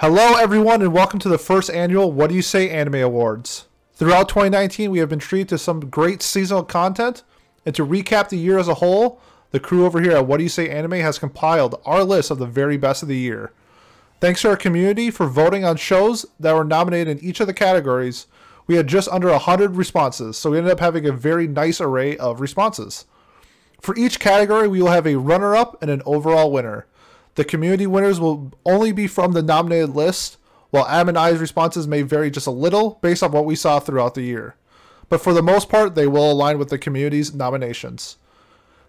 Hello, everyone, and welcome to the first annual What Do You Say Anime Awards. Throughout 2019, we have been treated to some great seasonal content, and to recap the year as a whole, the crew over here at What Do You Say Anime has compiled our list of the very best of the year. Thanks to our community for voting on shows that were nominated in each of the categories. We had just under 100 responses, so we ended up having a very nice array of responses. For each category, we will have a runner up and an overall winner. The community winners will only be from the nominated list, while Am and I's responses may vary just a little based on what we saw throughout the year. But for the most part, they will align with the community's nominations.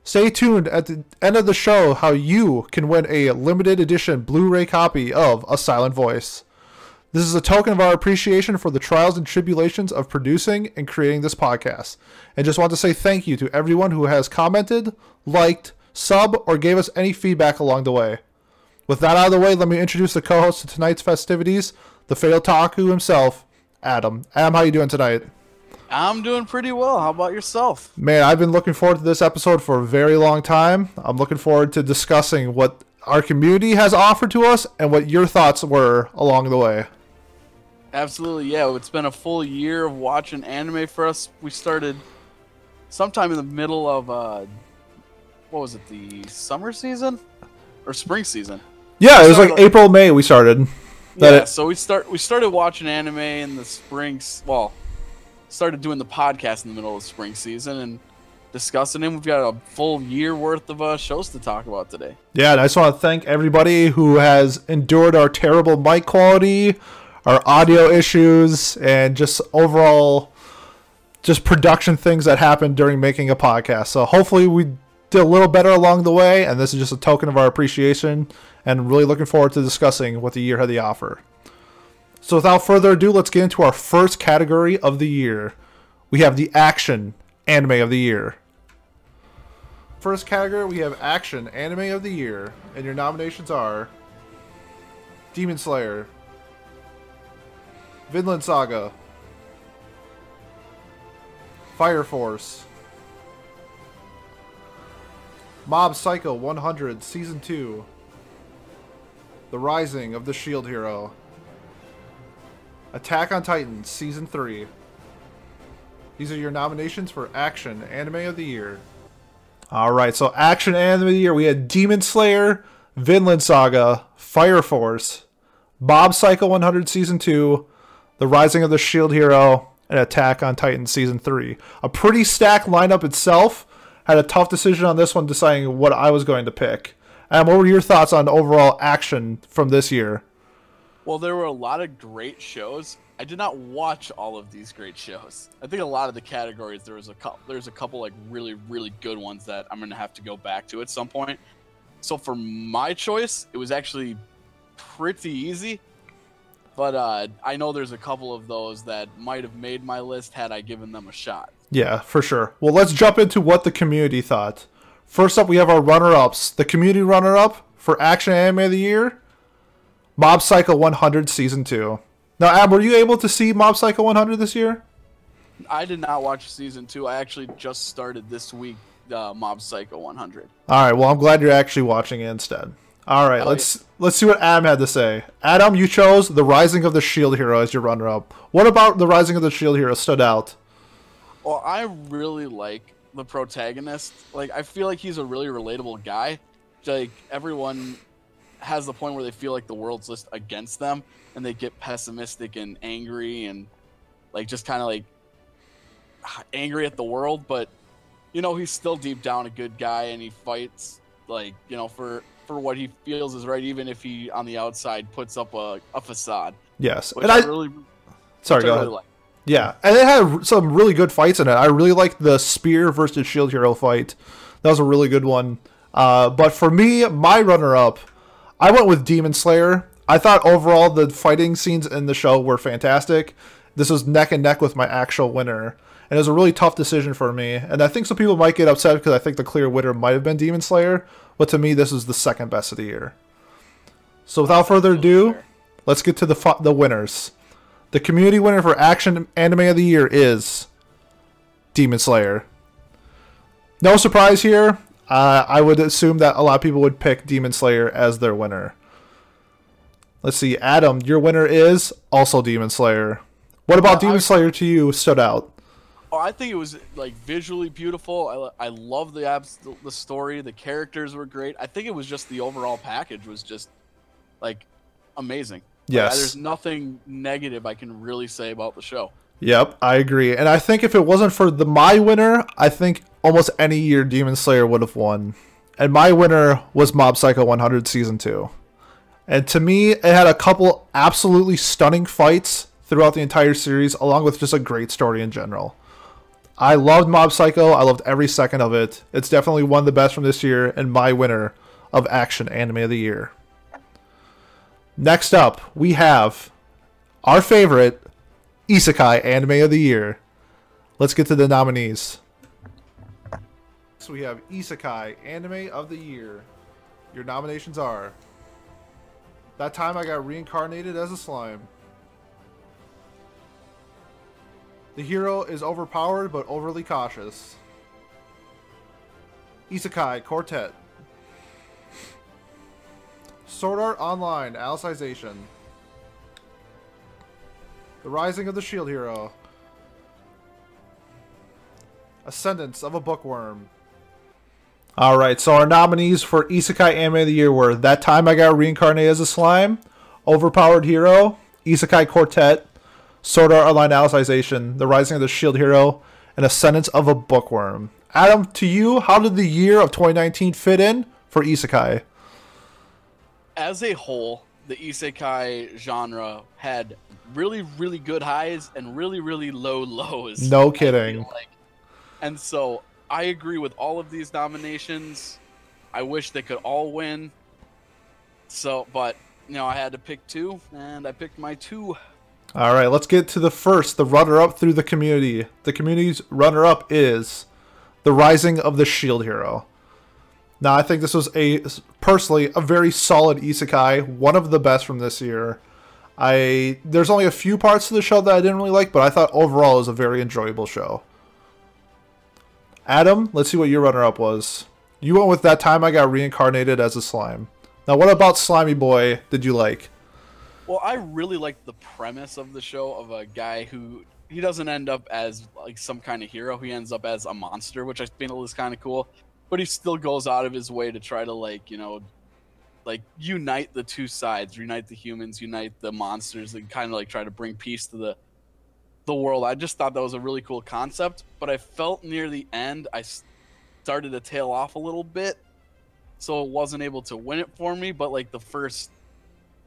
Stay tuned at the end of the show how you can win a limited edition Blu ray copy of A Silent Voice. This is a token of our appreciation for the trials and tribulations of producing and creating this podcast. And just want to say thank you to everyone who has commented, liked, sub, or gave us any feedback along the way. With that out of the way, let me introduce the co-host to tonight's festivities, the fatal Taku himself, Adam. Adam, how you doing tonight? I'm doing pretty well. How about yourself? Man, I've been looking forward to this episode for a very long time. I'm looking forward to discussing what our community has offered to us and what your thoughts were along the way. Absolutely, yeah. It's been a full year of watching anime for us. We started sometime in the middle of uh, what was it, the summer season or spring season? Yeah, it was like April, May we started. That yeah, it- so we start we started watching anime in the spring. Well, started doing the podcast in the middle of spring season and discussing them. We've got a full year worth of uh, shows to talk about today. Yeah, and I just want to thank everybody who has endured our terrible mic quality, our audio issues, and just overall just production things that happened during making a podcast. So hopefully we did a little better along the way, and this is just a token of our appreciation and really looking forward to discussing what the year had to offer. So without further ado, let's get into our first category of the year. We have the action anime of the year. First category, we have action anime of the year, and your nominations are Demon Slayer, Vinland Saga, Fire Force, Mob Psycho 100 Season 2, The Rising of the Shield Hero, Attack on Titan Season 3. These are your nominations for Action Anime of the Year. Alright, so Action Anime of the Year, we had Demon Slayer, Vinland Saga, Fire Force, Mob Psycho 100 Season 2, The Rising of the Shield Hero, and Attack on Titan Season 3. A pretty stacked lineup itself. Had a tough decision on this one deciding what I was going to pick. Um, what were your thoughts on overall action from this year? Well, there were a lot of great shows. I did not watch all of these great shows. I think a lot of the categories there was a couple there's a couple like really really good ones that I'm going to have to go back to at some point. So for my choice, it was actually pretty easy. But uh, I know there's a couple of those that might have made my list had I given them a shot. Yeah, for sure. Well, let's jump into what the community thought. First up, we have our runner-ups. The community runner-up for Action Anime of the Year Mob Psycho 100 Season 2. Now, Ab, were you able to see Mob Psycho 100 this year? I did not watch Season 2. I actually just started this week uh, Mob Psycho 100. All right, well, I'm glad you're actually watching it instead. All right, oh, let's yeah. let's see what Adam had to say. Adam, you chose The Rising of the Shield Hero as your runner-up. What about The Rising of the Shield Hero stood out? Well, I really like the protagonist. Like, I feel like he's a really relatable guy. Like, everyone has the point where they feel like the world's just against them and they get pessimistic and angry and like just kind of like angry at the world but you know he's still deep down a good guy and he fights like you know for for what he feels is right even if he on the outside puts up a, a facade yes and i, really sorry go I really ahead like. Yeah and it had some really good fights in it i really liked the spear versus shield hero fight that was a really good one uh, but for me my runner-up I went with Demon Slayer. I thought overall the fighting scenes in the show were fantastic. This was neck and neck with my actual winner. And it was a really tough decision for me. And I think some people might get upset because I think the clear winner might have been Demon Slayer. But to me, this is the second best of the year. So without further ado, let's get to the the winners. The community winner for Action Anime of the Year is Demon Slayer. No surprise here. Uh, I would assume that a lot of people would pick Demon Slayer as their winner. Let's see, Adam, your winner is also Demon Slayer. What about Uh, Demon I- Slayer to you stood out? Oh, I think it was like visually beautiful. I, I love the abs the story. The characters were great. I think it was just the overall package was just like amazing. Like, uh, Yes. there's nothing negative I can really say about the show. Yep, I agree. And I think if it wasn't for the my winner, I think almost any year Demon Slayer would have won. And my winner was Mob Psycho 100 Season 2. And to me, it had a couple absolutely stunning fights throughout the entire series, along with just a great story in general. I loved Mob Psycho. I loved every second of it. It's definitely one of the best from this year, and my winner of Action Anime of the Year. Next up, we have our favorite Isekai Anime of the Year. Let's get to the nominees. So we have Isekai Anime of the Year. Your nominations are That Time I Got Reincarnated as a Slime. The hero is overpowered but overly cautious. Isekai Quartet. Sword Art Online Alicization. The Rising of the Shield Hero. Ascendance of a Bookworm. Alright, so our nominees for Isekai Anime of the Year were That Time I Got Reincarnated as a Slime, Overpowered Hero, Isekai Quartet, Sword Art Online Alicization, The Rising of the Shield Hero, and Ascendance of a Bookworm. Adam, to you, how did the year of 2019 fit in for Isekai? As a whole, the isekai genre had really, really good highs and really, really low lows. No kidding. like. And so I agree with all of these nominations. I wish they could all win. So, but you know, I had to pick two, and I picked my two. All right, let's get to the first, the runner-up through the community. The community's runner-up is The Rising of the Shield Hero. Now, I think this was a personally a very solid isekai, one of the best from this year. I there's only a few parts to the show that I didn't really like, but I thought overall it was a very enjoyable show. Adam, let's see what your runner-up was. You went with that time I got reincarnated as a slime. Now, what about Slimy Boy did you like? Well, I really liked the premise of the show of a guy who he doesn't end up as like some kind of hero. He ends up as a monster, which I feel is kind of cool. But he still goes out of his way to try to like you know, like unite the two sides, unite the humans, unite the monsters, and kind of like try to bring peace to the the world. I just thought that was a really cool concept. But I felt near the end i started to tail off a little bit, so it wasn't able to win it for me. But like the first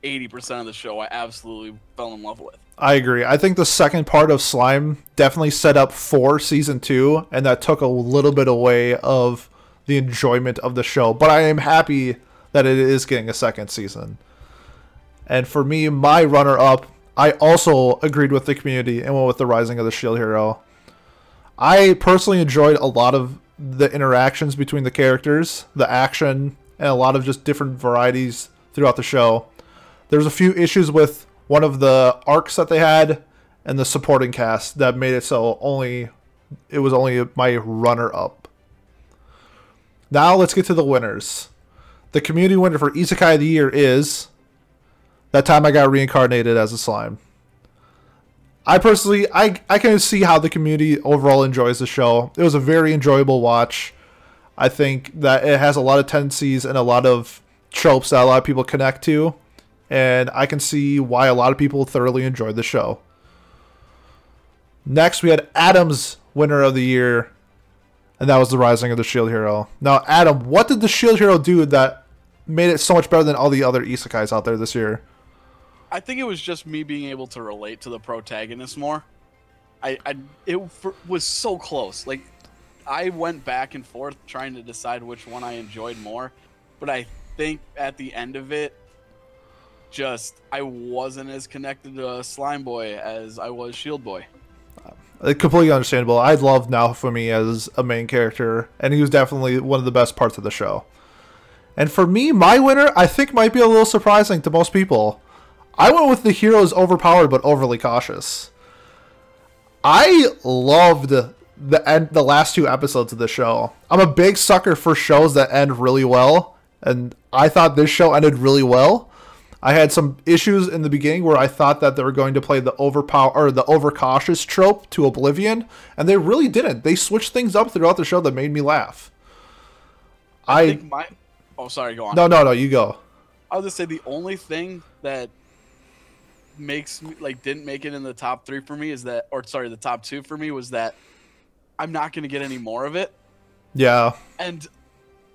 80% of the show I absolutely fell in love with. I agree. I think the second part of Slime definitely set up for season two, and that took a little bit away of the enjoyment of the show. But I am happy that it is getting a second season. And for me, my runner up, I also agreed with the community and went with the Rising of the Shield Hero. I personally enjoyed a lot of the interactions between the characters, the action, and a lot of just different varieties throughout the show. There's a few issues with one of the arcs that they had and the supporting cast that made it so only it was only my runner up. Now let's get to the winners. The community winner for Isekai of the Year is that time I got reincarnated as a slime. I personally I I can see how the community overall enjoys the show. It was a very enjoyable watch. I think that it has a lot of tendencies and a lot of tropes that a lot of people connect to, and I can see why a lot of people thoroughly enjoyed the show. Next, we had Adam's winner of the year, and that was the Rising of the Shield Hero. Now, Adam, what did the Shield Hero do that made it so much better than all the other isekais out there this year? I think it was just me being able to relate to the protagonist more. I, I it was so close. Like I went back and forth trying to decide which one I enjoyed more, but I think at the end of it just I wasn't as connected to Slime Boy as I was Shield Boy. Uh, completely understandable. I loved Naofumi as a main character, and he was definitely one of the best parts of the show. And for me, my winner, I think, might be a little surprising to most people. I went with the heroes overpowered but overly cautious. I loved the end, the last two episodes of the show. I'm a big sucker for shows that end really well, and I thought this show ended really well. I had some issues in the beginning where I thought that they were going to play the overpower or the overcautious trope to oblivion, and they really didn't. They switched things up throughout the show that made me laugh. I, I, think my. Oh, sorry. Go on. no no no you go. I was just say the only thing that makes me like didn't make it in the top three for me is that, or sorry, the top two for me was that I'm not going to get any more of it, Yeah and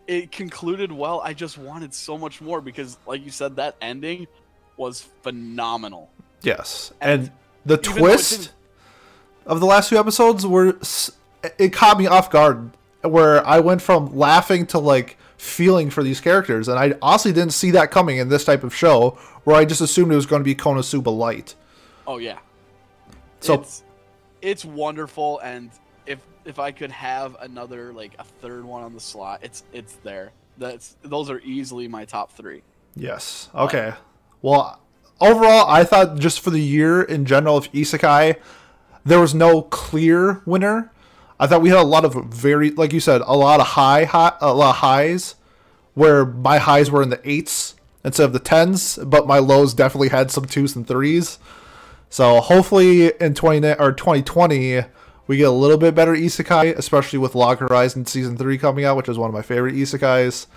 it concluded well. I just wanted so much more because, like you said, that ending was phenomenal. yes, and, And the even though it twist of the last few episodes were it caught me off guard where I went from laughing to like feeling for these characters, and I honestly didn't see that coming in this type of show where I just assumed it was going to be Konosuba light. Oh yeah. So- it's, it's wonderful, and if I could have another like a third one on the slot, it's it's there. That's those are easily my top three. Yes. Okay. Well, overall, I thought just for the year in general of Isekai, there was no clear winner. I thought we had a lot of very, like you said, a lot of high, high a lot of highs, where my highs were in the eights instead of the tens, but my lows definitely had some twos and threes. So hopefully in 20 or 2020 we get a little bit better isekai, especially with Log Horizon season 3 coming out, which is one of my favorite isekais.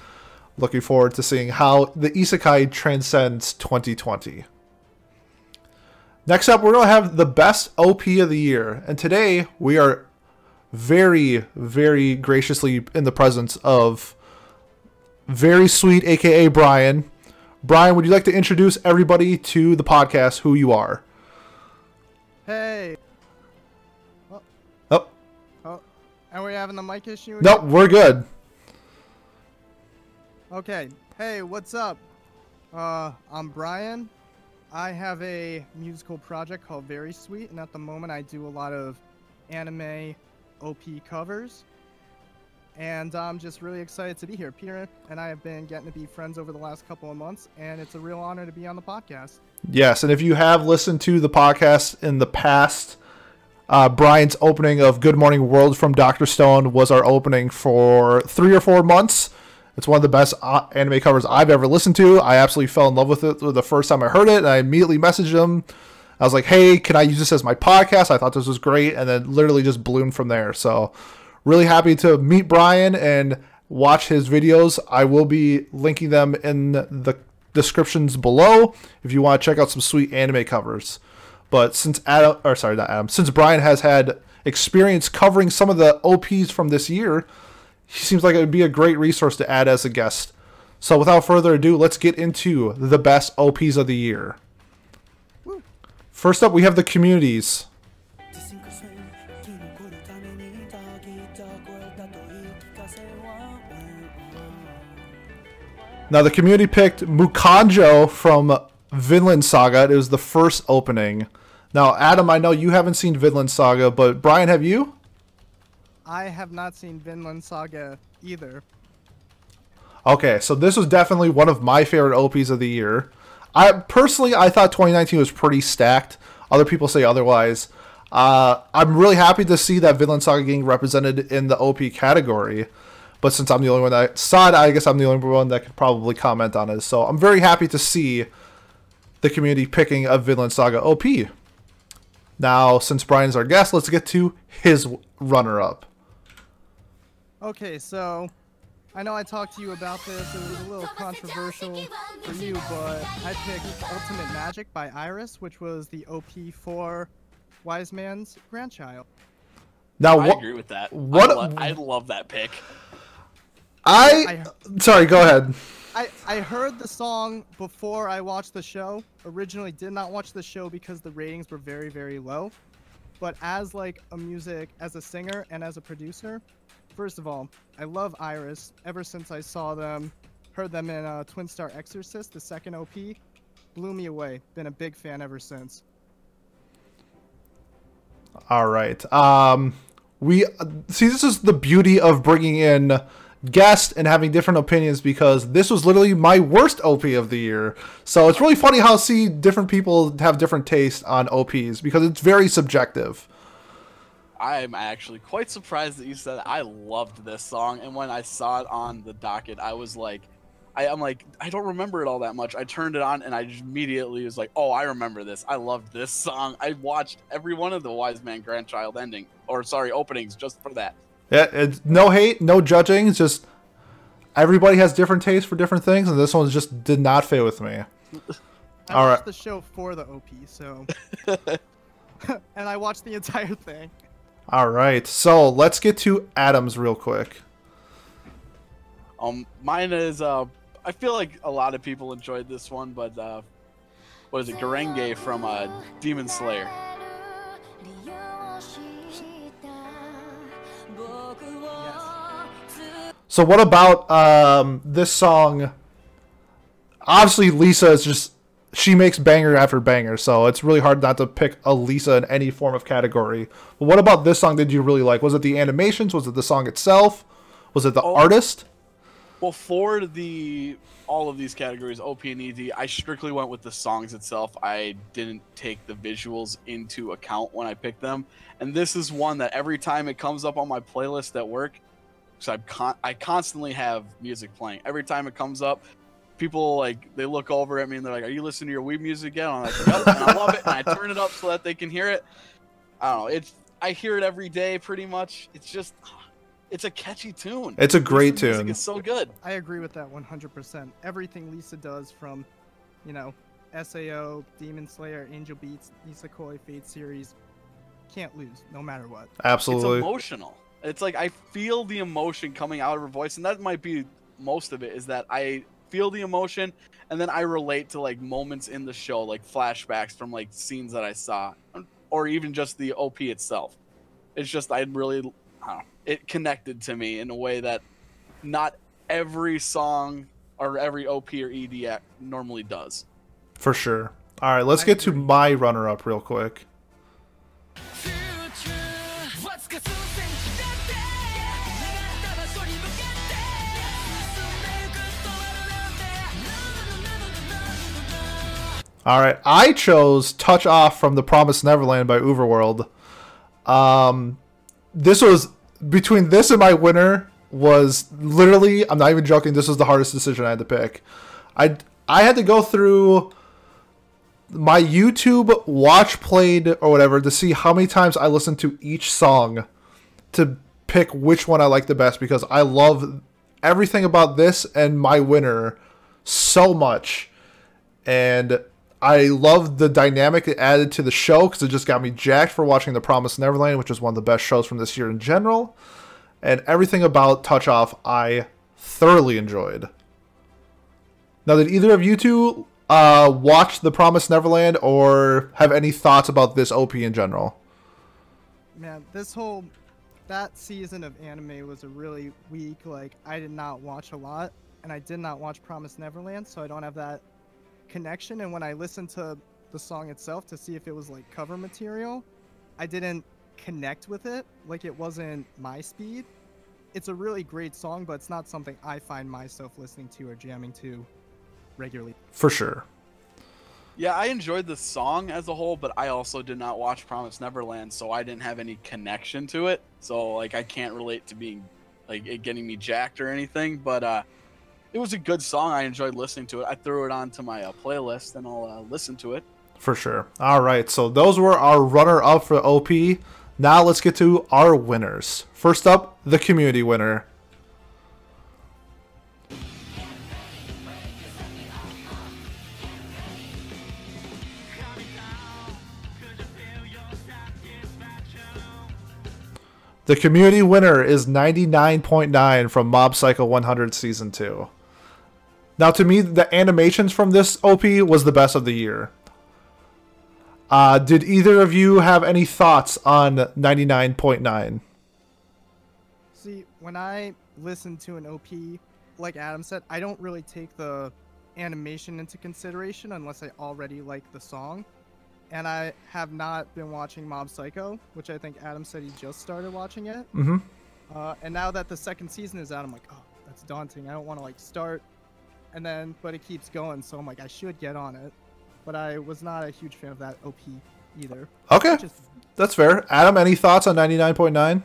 Looking forward to seeing how the isekai transcends 2020. Next up, we're going to have the best OP of the year. And today we are very, very graciously in the presence of very sweet, aka Brian. Brian, would you like to introduce everybody to the podcast who you are? Hey. Are we having the mic issue? again? nope, we're good. Okay. Hey, what's up? Uh, I'm Brian. I have a musical project called Very Sweet, and at the moment I do a lot of anime OP covers. And I'm just really excited to be here. Peter and I have been getting to be friends over the last couple of months, and it's a real honor to be on the podcast. Yes, and if you have listened to the podcast in the past, uh, Brian's opening of Good Morning World from Doctor Stone was our opening for three or four months. It's one of the best uh, anime covers I've ever listened to. I absolutely fell in love with it the first time I heard it, and I immediately messaged him. I was like, "Hey, can I use this as my podcast?" I thought this was great, and then literally just ballooned from there. So, really happy to meet Brian and watch his videos. I will be linking them in the descriptions below if you want to check out some sweet anime covers. But since Adam, or sorry, not Adam, since Brian has had experience covering some of the OPs from this year, he seems like it would be a great resource to add as a guest. So without further ado, let's get into the best OPs of the year. First up, we have the communities. Now, the community picked Mukanjo from Vinland Saga. It was the first opening. Now, Adam, I know you haven't seen Vinland Saga, but Brian, have you? I have not seen Vinland Saga either. Okay, so this was definitely one of my favorite OPs of the year. I personally, I thought 2019 was pretty stacked. Other people say otherwise. Uh, I'm really happy to see that Vinland Saga getting represented in the OP category. But since I'm the only one that saw it, I guess I'm the only one that could probably comment on it. So I'm very happy to see the community picking a Vinland Saga OP. Now, since Brian's our guest, let's get to his runner-up. Okay, so I know I talked to you about this. It was a little controversial for you, but I picked Ultimate Magic by Iris, which was the OP for Wise Man's grandchild. Now, I what? agree with that. what- I, lo- I love that pick. I sorry, go ahead. I, I heard the song before I watched the show. Originally did not watch the show because the ratings were very, very low. But as like a music, as a singer and as a producer, first of all, I love Iris. Ever since I saw them, heard them in uh, Twin Star Exorcist, the second OP, blew me away. Been a big fan ever since. All right. Um, we see. This is the beauty of bringing in guests and having different opinions because this was literally my worst OP of the year. So it's really funny how see different people have different taste on OPs because it's very subjective. I'm actually quite surprised that you said. I loved this song, and when I saw it on the docket, I was like, I, I'm like, I don't remember it all that much. I turned it on and I immediately was like, oh, I remember this. I loved this song. I watched every one of the Wise Man Grandchild ending, or sorry, openings just for that. Yeah, it's no hate, no judging. It's just everybody has different tastes for different things, and this one just did not fit with me. I All watched right. the show for the OP, so and I watched the entire thing. All right, so let's get to Adams real quick. Um, mine is uh, I feel like a lot of people enjoyed this one, but uh, what is it, Gurenge from uh, Demon Slayer? So what about um, this song? Obviously, Lisa is just she makes banger after banger, so it's really hard not to pick a Lisa in any form of category. But what about this song? Did you really like? Was it the animations? Was it the song itself? Was it the Oh. artist? Well, for the all of these categories, OP and ED, I strictly went with the songs itself. I didn't take the visuals into account when I picked them. And this is one that every time it comes up on my playlist at work, because I con- I constantly have music playing. Every time it comes up, people like they look over at me and they're like, "Are you listening to your weed music yet?" I'm like, "Yep," and I love it, and I turn it up so that they can hear it. I don't know. It's I hear it every day, pretty much. It's just, it's a catchy tune. It's a great Lisa's tune. It's so good. I agree with that 100%. Everything Lisa does from, you know, SAO, Demon Slayer, Angel Beats, Nisekoi, Fate series, can't lose, no matter what. Absolutely. It's emotional. It's like I feel the emotion coming out of her voice, and that might be most of it. Is that I feel the emotion, and then I relate to like moments in the show, like flashbacks from like scenes that I saw, or even just the OP itself. It's just I really, I don't know, it connected to me in a way that not every song or every OP or ED act normally does. For sure. All right, let's I get to my runner up real quick. All right, I chose "Touch Off" from "The Promised Neverland" by UVERworld. Um, this was between this and my winner was literally. I'm not even joking. This was the hardest decision I had to pick. I I had to go through my YouTube watch played or whatever to see how many times I listened to each song to pick which one I like the best because I love everything about this and my winner so much. And I love the dynamic it added to the show because it just got me jacked for watching The Promised Neverland, which is one of the best shows from this year in general. And everything about Touch Off, I thoroughly enjoyed. Now, did either of you two uh, watch The Promised Neverland or have any thoughts about this OP in general? Man, this whole that season of anime was a really weak. Like I did not watch a lot, and I did not watch Promise Neverland, so I don't have that connection. And when I listened to the song itself to see if it was like cover material, I didn't connect with it. Like it wasn't my speed. It's a really great song, but it's not something I find myself listening to or jamming to regularly. For sure. Yeah, I enjoyed the song as a whole, but I also did not watch Promise Neverland, so I didn't have any connection to it. So like I can't relate to being like it getting me jacked or anything, but uh it was a good song. I enjoyed listening to it. I threw it onto my uh, playlist and I'll uh, listen to it. For sure. All right, so those were our runner up for OP. Now let's get to our winners. First up, the community winner. The community winner is 99.9 from Mob Psycho 100 Season 2. Now, to me, the animations from this OP was the best of the year. Uh, did either of you have any thoughts on 99.9? See, when I listen to an OP, like Adam said, I don't really take the animation into consideration unless I already like the song. And I have not been watching Mob Psycho, which I think Adam said he just started watching it. Mm-hmm. Uh, and now that the second season is out, I'm like, oh, that's daunting. I don't want to like start, and then but it keeps going, so I'm like, I should get on it. But I was not a huge fan of that OP either. Okay, Just that's fair. Adam, any thoughts on 99.9?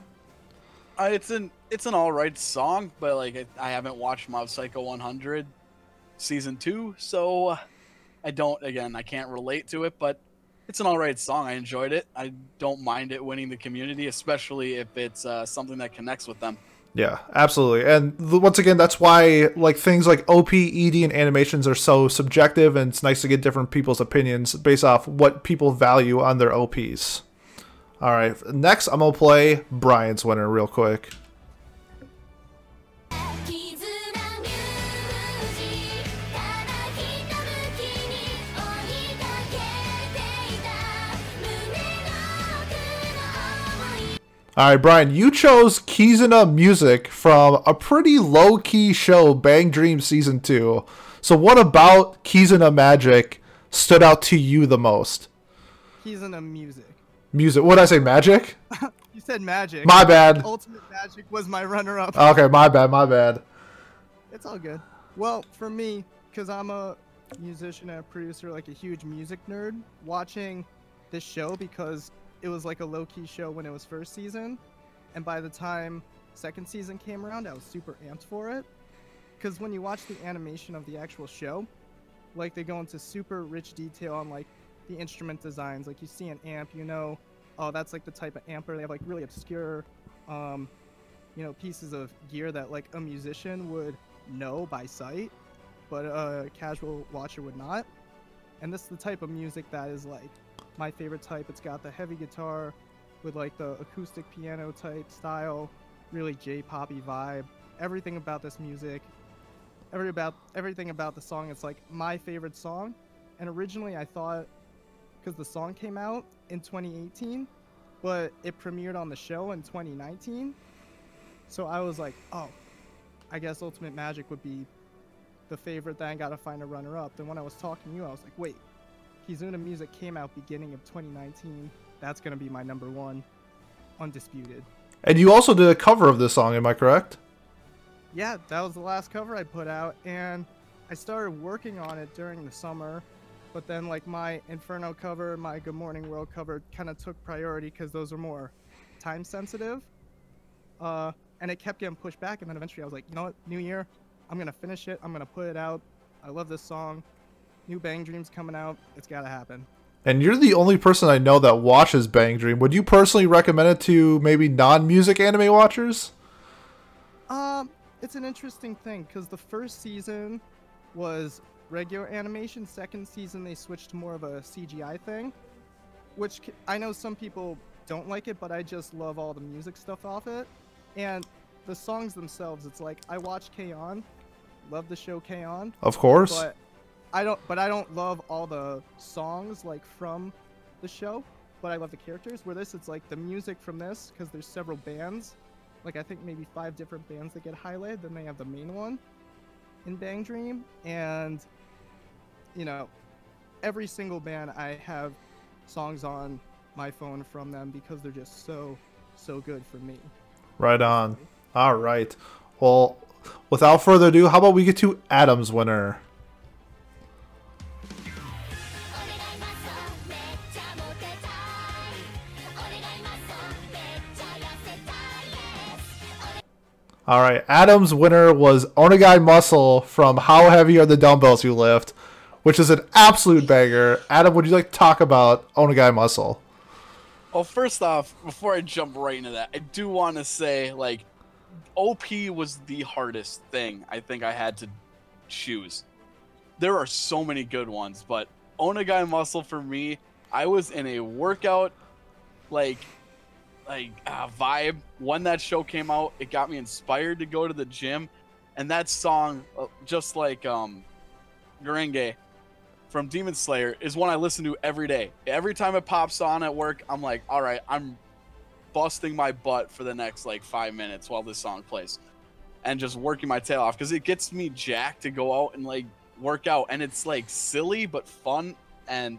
Uh, it's an it's an all right song, but like I, I haven't watched Mob Psycho 100 season two, so uh, I don't. Again, I can't relate to it, but it's an all right song. I enjoyed it. I don't mind it winning the community, especially if it's uh, something that connects with them. Yeah, absolutely. And once again, that's why like things like OP, ED, and animations are so subjective, and it's nice to get different people's opinions based off what people value on their OPs. All right, next I'm gonna play Brian's winner real quick. All right, Brian, you chose Kizuna music from a pretty low key show, Bang Dream Season 2. So, what about Kizuna Magic stood out to you the most? Kizuna Music. Music. What did I say? Magic? You said magic. My bad. Ultimate Magic was my runner-up. Okay, my bad, my bad. It's all good. Well, for me, because I'm a musician and a producer, like a huge music nerd, watching this show because it was like a low key show when it was first season. And by the time second season came around, I was super amped for it. Because when you watch the animation of the actual show, like they go into super rich detail on like the instrument designs. Like you see an amp, you know, oh, that's like the type of amper. They have like really obscure, um, you know, pieces of gear that like a musician would know by sight, but a casual watcher would not. And this is the type of music that is like my favorite type. It's got the heavy guitar with like the acoustic piano type style, really J-poppy vibe. Everything about this music, every about everything about the song. It's like my favorite song. And originally I thought because the song came out in 2018, but it premiered on the show in 2019. So I was like, oh, I guess Ultimate Magic would be the favorite. Then I gotta find a runner-up. Then when I was talking to you, I was like, wait, Kizuna Music came out beginning of 2019. That's gonna be my number one, undisputed. And you also did a cover of this song, am I correct? Yeah, that was the last cover I put out, and I started working on it during the summer. But then, like my Inferno cover, my Good Morning World cover, kind of took priority because those are more time sensitive. Uh, and it kept getting pushed back, and then eventually I was like, you know what, New Year, I'm gonna finish it. I'm gonna put it out. I love this song. New Bang Dreams coming out. It's gotta happen. And you're the only person I know that watches Bang Dream. Would you personally recommend it to maybe non-music anime watchers? Um, it's an interesting thing because the first season was regular animation. Second season they switched to more of a CGI thing, which I know some people don't like it, but I just love all the music stuff off it. And the songs themselves, it's like I watch K-On, love the show K-On, Of course. but I don't. But I don't love all the songs like from the show. But I love the characters. Where this, it's like the music from this because there's several bands. Like I think maybe five different bands that get highlighted. Then they have the main one in Bang Dream, and you know, every single band I have songs on my phone from them because they're just so so good for me. Right on. All right. Well, without further ado, how about we get to Adam's winner? All right. Adam's winner was Onegai Muscle from How Heavy Are the Dumbbells You Lift, which is an absolute banger. Adam, would you like to talk about Onegai Muscle? Well, first off, before I jump right into that, I do want to say like OP was the hardest thing I think I had to choose. There are so many good ones, but Onegai Muscle for me, I was in a workout like like uh, vibe when that show came out. It got me inspired to go to the gym, and that song, uh, just like um, Gurenge from Demon Slayer, is one I listen to every day. Every time it pops on at work, I'm like, all right, I'm busting my butt for the next like five minutes while this song plays, and just working my tail off because it gets me jacked to go out and like work out, and it's like silly but fun, and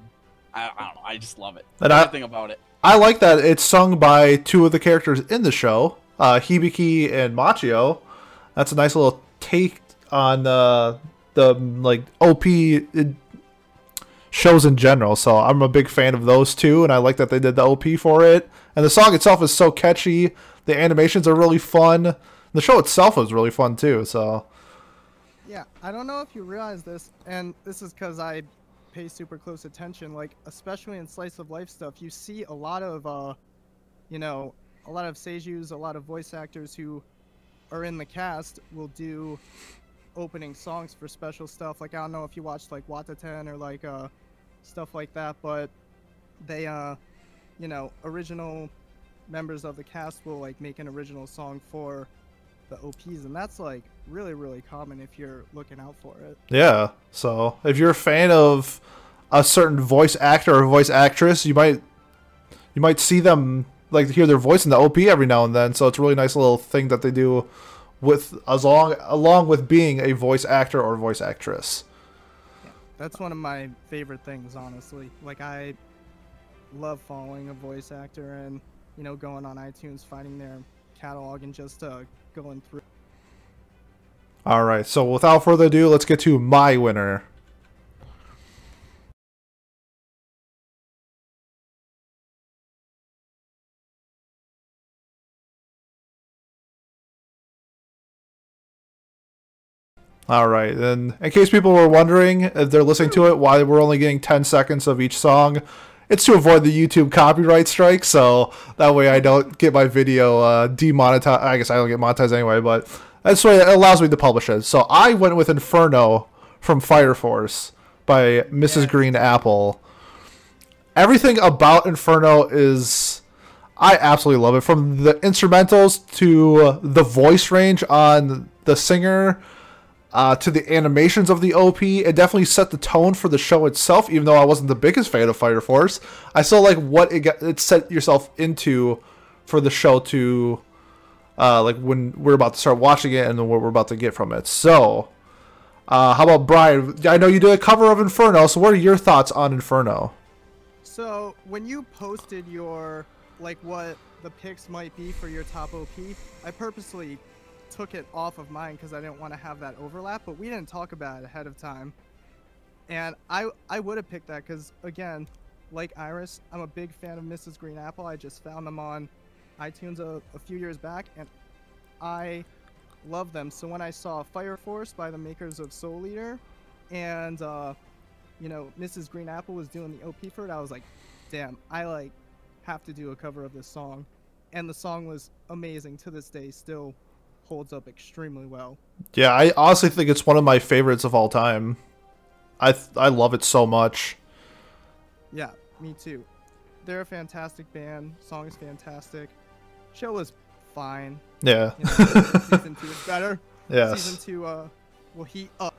I, I don't know, I just love it. And I- Everything about it. I like that it's sung by two of the characters in the show, uh, Hibiki and Machio. That's a nice little take on uh, the like OP shows in general. So I'm a big fan of those two, and I like that they did the OP for it. And the song itself is so catchy. The animations are really fun. The show itself was really fun too. So Yeah, I don't know if you realize this, and this is because I pay super close attention. Like, especially in slice of life stuff, you see a lot of, uh, you know, a lot of seiyus, a lot of voice actors who are in the cast will do opening songs for special stuff. Like, I don't know if you watched like Wataten or like uh, stuff like that, but they, uh, you know, original members of the cast will like make an original song for the OPs, and that's like really, really common if you're looking out for it. Yeah. So if you're a fan of a certain voice actor or voice actress, you might you might see them like hear their voice in the OP every now and then. So it's a really nice little thing that they do with as long along with being a voice actor or voice actress. That's one of my favorite things, honestly. Like I love following a voice actor and you know going on iTunes, finding their catalog, and just uh, going through. All right. So without further ado, let's get to my winner. All right, and in case people were wondering if they're listening to it, why we're only getting 10 seconds of each song, it's to avoid the YouTube copyright strike, so that way I don't get my video uh, demonetized. I guess I don't get monetized anyway, but that's the way it allows me to publish it. So I went with Inferno from Fire Force by Mrs. Green Apple. Everything about Inferno is. I absolutely love it. From the instrumentals to the voice range on the singer uh, to the animations of the OP. It definitely set the tone for the show itself. Even though I wasn't the biggest fan of Fire Force, I still like what it got, it set yourself into for the show to uh, like when we're about to start watching it and what we're about to get from it. So, uh, how about Brian? I know you did a cover of Inferno. So, what are your thoughts on Inferno? So when you posted your like what the picks might be for your top OP, I purposely took it off of mine because I didn't want to have that overlap. But we didn't talk about it ahead of time, and I I would have picked that because again, like Iris, I'm a big fan of Mrs. Green Apple. I just found them on iTunes a, a few years back, and I love them. So when I saw Fire Force by the makers of Soul Eater, and uh, you know Mrs. Green Apple was doing the OP for it, I was like, damn, I like have to do a cover of this song, and the song was amazing to this day. Still holds up extremely well. Yeah, I honestly think it's one of my favorites of all time. I th- I love it so much. Yeah, me too. They're a fantastic band. Song is fantastic. Show is fine. Yeah. You know, season two is better. yes. Season two uh will heat up.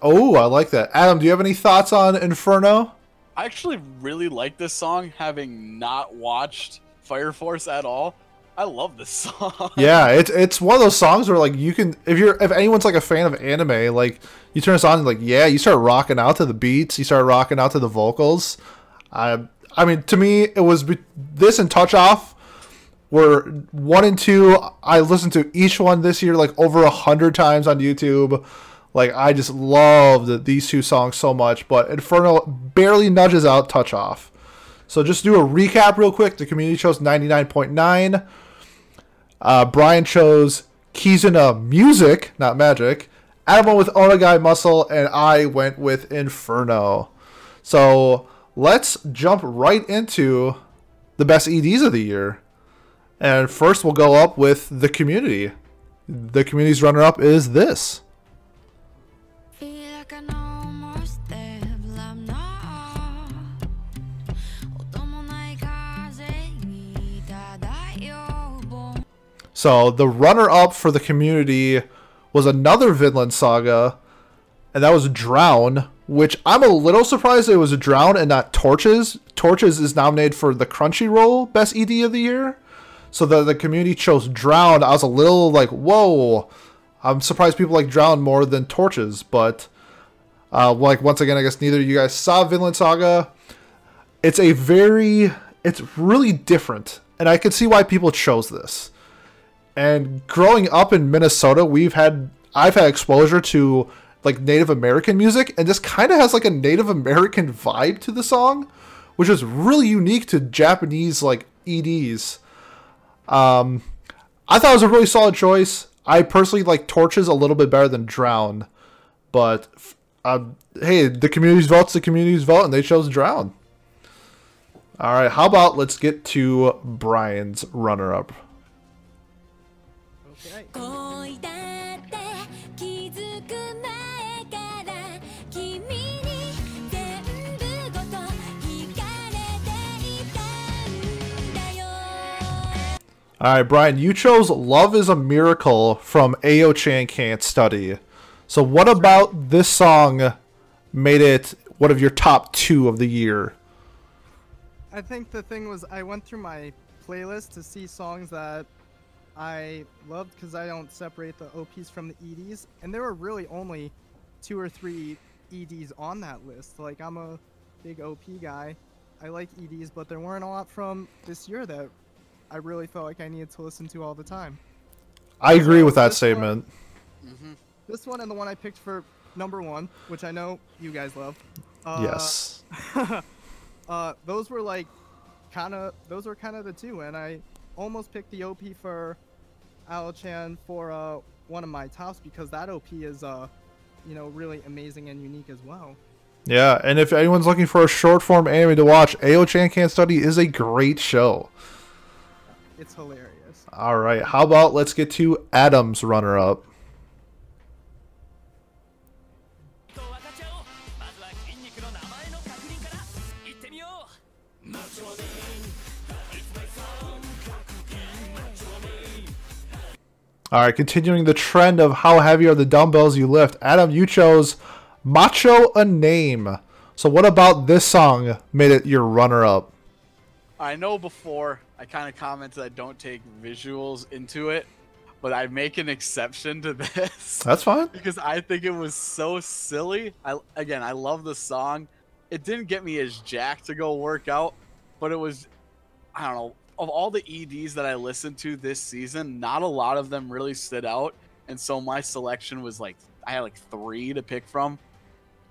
Oh, I like that. Adam, do you have any thoughts on Inferno? I actually really like this song, having not watched Fire Force at all. I love this song. yeah, it's it's one of those songs where like you can if you're if anyone's like a fan of anime, like you turn this on and like yeah, you start rocking out to the beats, you start rocking out to the vocals. I I mean, to me, it was this and Touch Off were one and two. I listened to each one this year like over a hundred times on YouTube. Like I just loved these two songs so much, but Inferno barely nudges out Touch Off. So just do a recap real quick. The community chose 99.9. Uh, Brian chose Kizuna Music, not Magic. Adam went with Onegai Muscle, and I went with Inferno. So let's jump right into the best EDs of the year. And first, we'll go up with the community. The community's runner up is this. So the runner up for the community was another Vinland Saga, and that was Drown, which I'm a little surprised it was Drown and not Torches. Torches is nominated for the Crunchyroll Best ED of the Year. So the, the community chose Drown. I was a little like, whoa. I'm surprised people like Drown more than Torches, but uh, like once again, I guess neither of you guys saw Vinland Saga. It's a very, it's really different, and I can see why people chose this. And growing up in Minnesota, we've had I've had exposure to like Native American music, and this kind of has like a Native American vibe to the song, which is really unique to Japanese like EDs. Um, I thought it was a really solid choice. I personally like Torches a little bit better than Drown. But um, hey, the community's vote's the community's vote, and they chose Drown. All right, how about let's get to Brian's runner-up. Okay. 恋だって気づく前から君に全部ごと惹かれていたんだよ All right, Brian, you chose "Love Is a Miracle" from Ao Chan Can't Study. So, what about this song made it one of your top two of the year? I think the thing was I went through my playlist to see songs that I loved because I don't separate the OPs from the EDs, and there were really only two or three EDs on that list. Like I'm a big OP guy. I like EDs, but there weren't a lot from this year that I really felt like I needed to listen to all the time. I agree with that This one- statement. This one and the one I picked for number one, which I know you guys love. Uh, yes. uh, those were like kind of those were kind of the two, and I almost picked the OP for Chan for uh, one of my tops because that OP is uh, you know, really amazing and unique as well. Yeah, and if anyone's looking for a short form anime to watch, Ao Chan Can't Study is a great show. It's hilarious. All right, how about let's get to Adam's runner up? All right, continuing the trend of how heavy are the dumbbells you lift. Adam, you chose Macho a Name. So, what about this song made it your runner up? I know before I kind of commented I don't take visuals into it, but I make an exception to this That's fine. because I think it was so silly. I again, I love the song. It didn't get me as jacked to go work out, but it was I don't know, of all the EDs that I listened to this season, not a lot of them really stood out, and so my selection was like I had like 3 to pick from.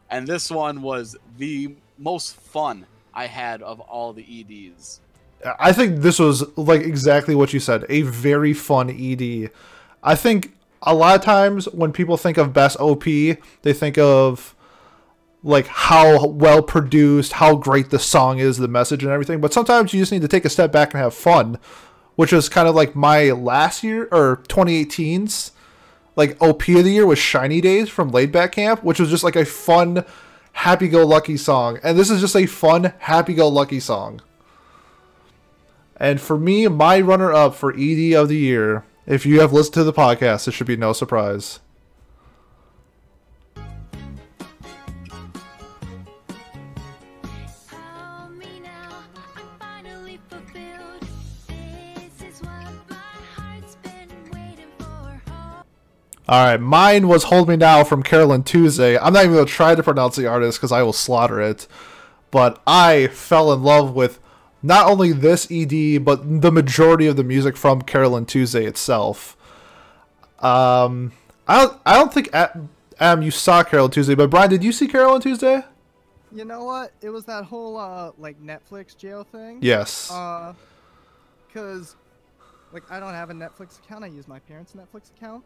And this one was the most fun I had of all the EDs. I think this was like exactly what you said a very fun ED. I think a lot of times when people think of best OP, they think of like how well produced, how great the song is, the message and everything. But sometimes you just need to take a step back and have fun, which was kind of like my last year or 2018's like OP of the year was Shiny Days from Laid Back Camp, which was just like a fun, happy go lucky song. And this is just a fun, happy go lucky song. And for me, my runner up for ED of the year, if you have listened to the podcast, it should be no surprise. All right, mine was "Hold Me Now" from Carol and Tuesday. I'm not even gonna try to pronounce the artist because I will slaughter it. But I fell in love with not only this ED, but the majority of the music from Carol and Tuesday itself. Um, I don't, I don't think Adam you saw Carol and Tuesday, but Brian, did you see Carol and Tuesday? You know what? It was that whole uh like Netflix jail thing. Yes. Uh, cause like I don't have a Netflix account. I use my parents' Netflix account.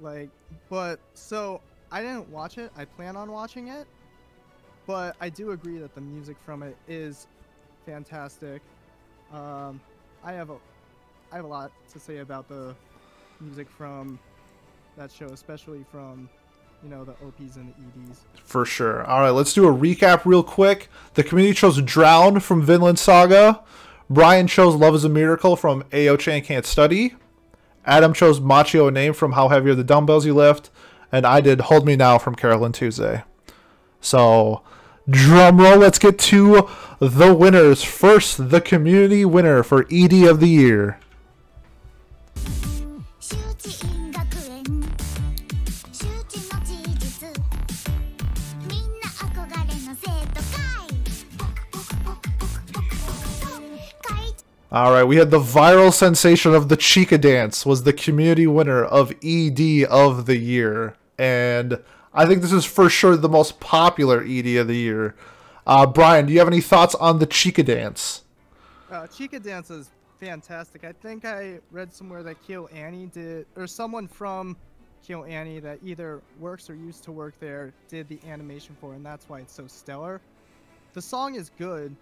Like, but so I didn't watch it. I plan on watching it, but I do agree that the music from it is fantastic. Um, I have a I have a lot to say about the music from that show, especially from you know the OPs and the EDs. For sure. All right, let's do a recap real quick. The community chose Drown from Vinland Saga. Brian chose Love is a Miracle from Ao Chan Can't Study. Adam chose Macho a Name from How Heavy Are the Dumbbells You Lift. And I did Hold Me Now from Carol and Tuesday. So, drum roll, let's get to the winners. First, the community winner for ED of the Year. All right, we had the viral sensation of the Chika dance was the community winner of ED of the year, and I think this is for sure the most popular ED of the year. Uh, Brian, do you have any thoughts on the Chika dance? Uh, Chika Dance is fantastic. I think I read somewhere that KyoAni did, or someone from KyoAni that either works or used to work there did the animation for, and that's why it's so stellar. The song is good,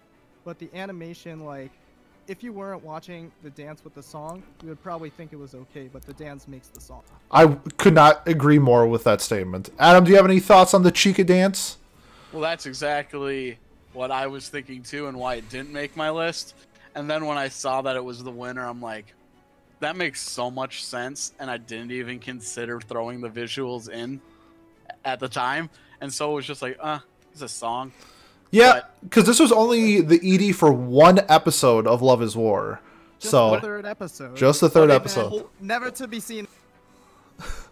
but the animation, like, if you weren't watching the dance with the song, you would probably think it was okay, but the dance makes the song. I could not agree more with that statement. Adam, do you have any thoughts on the Chika dance? Well, that's exactly what I was thinking too, and why it didn't make my list. And then when I saw that it was the winner, I'm like, that makes so much sense. And I didn't even consider throwing the visuals in at the time. And so it was just like, uh, it's a song. Yeah, because this was only the ED for one episode of Love Is War. Just so the third episode. just the third But it- episode. never to be seen.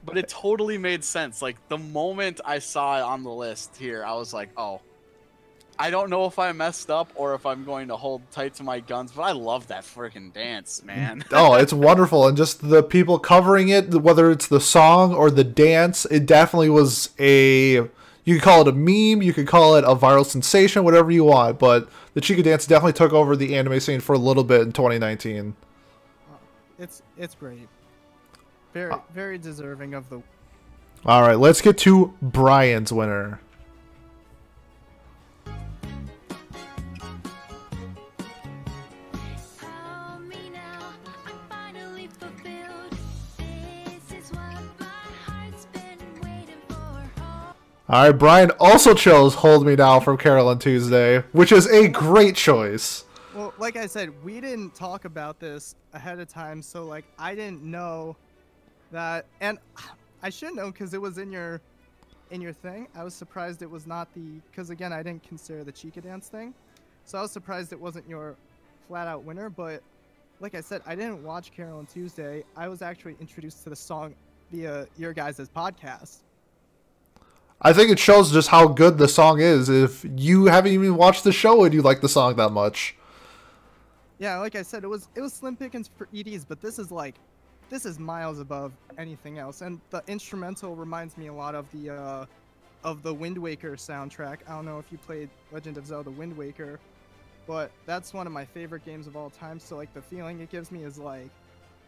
But it totally made sense. Like the moment I saw it on the list here, I was like, oh. I don't know if I messed up or if I'm going to hold tight to my guns, but I love that freaking dance, man. oh, it's wonderful, and just the people covering it, whether it's the song or the dance, it definitely was a. You could call it a meme, you could call it a viral sensation, whatever you want. But the Chika dance definitely took over the anime scene for a little bit in 2019. It's it's great. Very uh, very deserving of the. All right, let's get to Brian's winner. All right, Brian also chose "Hold Me Now" from Carol and Tuesday, which is a great choice. Well, like I said, we didn't talk about this ahead of time, so like I didn't know that, and I should know because it was in your in your thing. I was surprised it was not the because again I didn't consider the Chika dance thing, so I was surprised it wasn't your flat out winner. But like I said, I didn't watch Carol and Tuesday. I was actually introduced to the song via your guys' podcast. I think it shows just how good the song is. If you haven't even watched the show and you like the song that much, Yeah, like I said, it was it was slim pickings for EDs, but this is like this is miles above anything else. And the instrumental reminds me a lot of the uh of the Wind Waker soundtrack. I don't know if you played Legend of Zelda Wind Waker, but that's one of my favorite games of all time. So like the feeling it gives me is like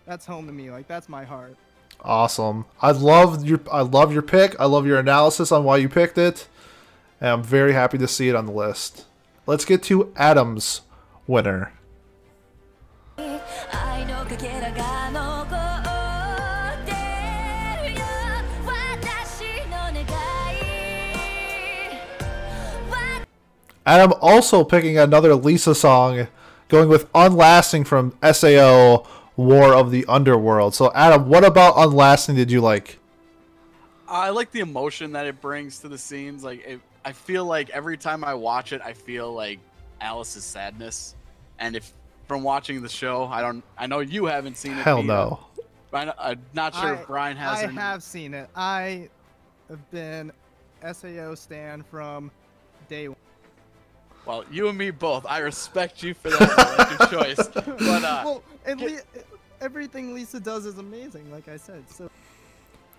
that's home to me. Like that's my heart. Awesome. I love your I love your pick. I love your analysis on why you picked it. And I'm very happy to see it on the list. Let's get to Adam's winner. Adam also picking another Lisa song, going with Unlasting from SAO War of the Underworld. So, Adam, what about Unlasting did you like? I like the emotion that it brings to the scenes. Like, it, I feel like every time I watch it, I feel like Alice's sadness. And if from watching the show, I don't, I know you haven't seen it. Hell Peter, no. but I, am not sure I- if Brian has. I any- have seen it. I have been SAO stan from day one. Well, you and me both. I respect you for that choice. But uh, well, and. Le- everything Lisa does is amazing, like I said. So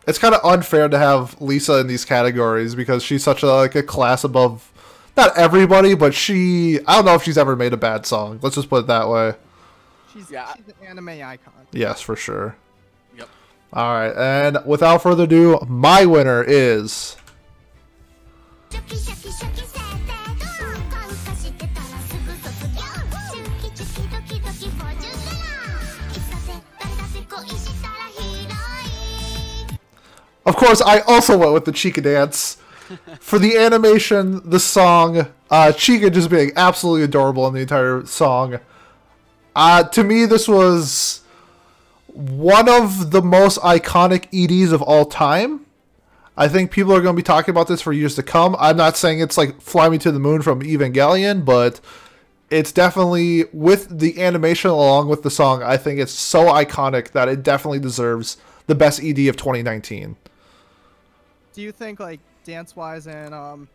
it's kind of unfair to have Lisa in these categories because she's such a like a class above not everybody, but she I don't know if she's ever made a bad song. Let's just put it that way. She's yeah. she's an anime icon. Yes, for sure. Yep. All right, and without further ado, my winner is. Shucky, shucky, shucky. Of course, I also went with the Chika dance. For the animation, the song, uh, Chika just being absolutely adorable in the entire song. Uh, to me, this was one of the most iconic EDs of all time. I think people are going to be talking about this for years to come. I'm not saying it's like Fly Me to the Moon from Evangelion, but it's definitely, with the animation along with the song, I think it's so iconic that it definitely deserves the best ED of 2019. Do you think like dance wise and um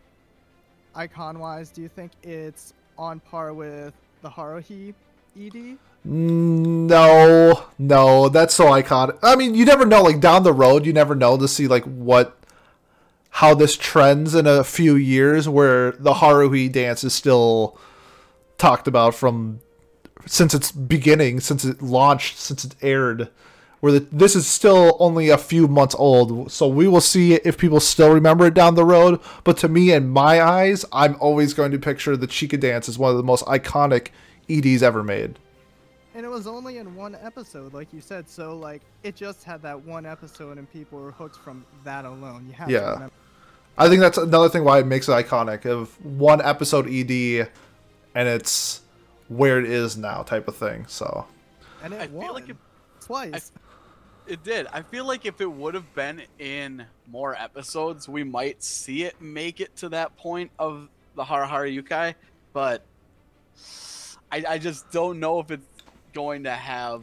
icon wise, do you think it's on par with the Haruhi ED? No, no, that's so iconic. I mean, you never know. Like down the road, you never know to see like what, how this trends in a few years. Where the Haruhi dance is still talked about from since its beginning, since it launched, since it aired. Where the, this is still only a few months old. So we will see if people still remember it down the road. But to me, in my eyes, I'm always going to picture the Chika dance as one of the most iconic EDs ever made. And it was only in one episode, like you said. So like it just had that one episode, and people were hooked from that alone. You have Yeah. to. I think that's another thing why it makes it iconic of one episode ED and it's where it is now type of thing. So And it I feel won like it- twice. It did. I feel like if it would have been in more episodes, we might see it make it to that point of the Hare Hare Yukai, but I, I just don't know if it's going to have.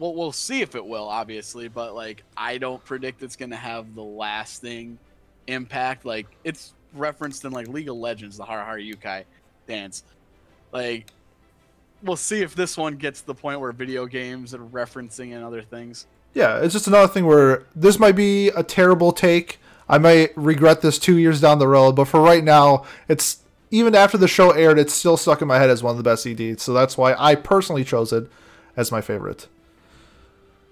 Well, we'll see if it will, obviously, but like I don't predict it's going to have the lasting impact. Like it's referenced in like League of Legends, the Hare Hare Yukai dance. Like we'll see if this one gets to the point where video games are referencing and other things. Yeah, it's just another thing where this might be a terrible take. I might regret this two years down the road, but for right now, it's even after the show aired, it's still stuck in my head as one of the best EDs. So that's why I personally chose it as my favorite.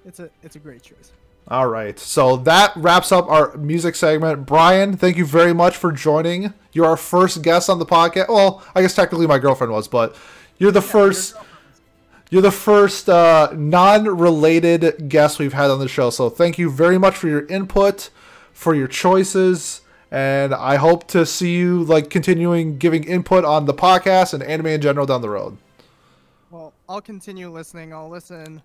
It's a it's a great choice. All right. So that wraps up our music segment. Brian, thank you very much for joining. You're our first guest on the podcast. Well, I guess technically my girlfriend was, but you're the first you're the first uh, non-related guest we've had on the show. So thank you very much for your input, for your choices, and I hope to see you like continuing giving input on the podcast and anime in general down the road. Well, I'll continue listening. I'll listen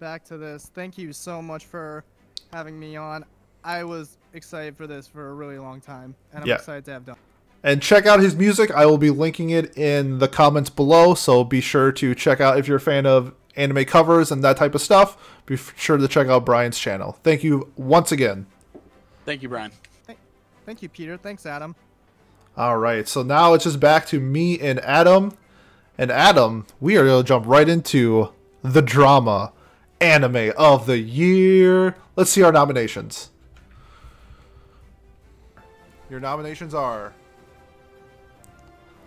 back to this. Thank you so much for having me on. I was excited for this for a really long time, and I'm Yeah. excited to have done. And check out his music. I will be linking it in the comments below. So be sure to check out if you're a fan of anime covers and that type of stuff. Be sure to check out Brian's channel. Thank you once again. Thank you, Brian. Thank you, Peter. Thanks, Adam. All right. So now it's just back to me and Adam. And Adam, we are going to jump right into the drama anime of the year. Let's see our nominations. Your nominations are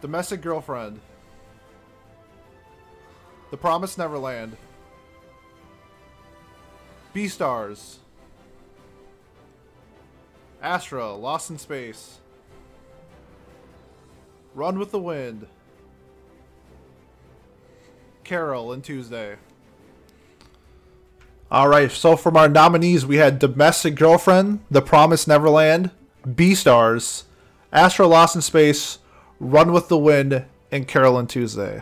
Domestic Girlfriend, The Promised Neverland, Beastars, Astra, Lost in Space, Run with the Wind, Carol, and Tuesday. All right, so from our nominees, we had Domestic Girlfriend, The Promised Neverland, Beastars, Astra Lost in Space, Run with the Wind, and Carol and Tuesday.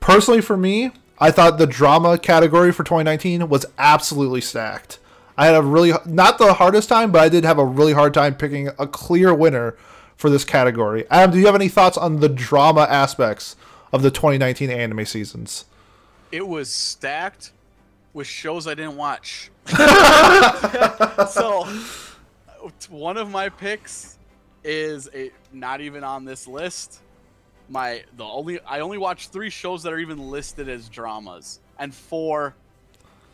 Personally, for me, I thought the drama category for 2019 was absolutely stacked. I had a really, not the hardest time, but I did have a really hard time picking a clear winner for this category. Adam, do you have any thoughts on the drama aspects of the 2019 anime seasons? It was stacked with shows I didn't watch. so, one of my picks is a not even on this list. My the only I only watched three shows that are even listed as dramas, and four,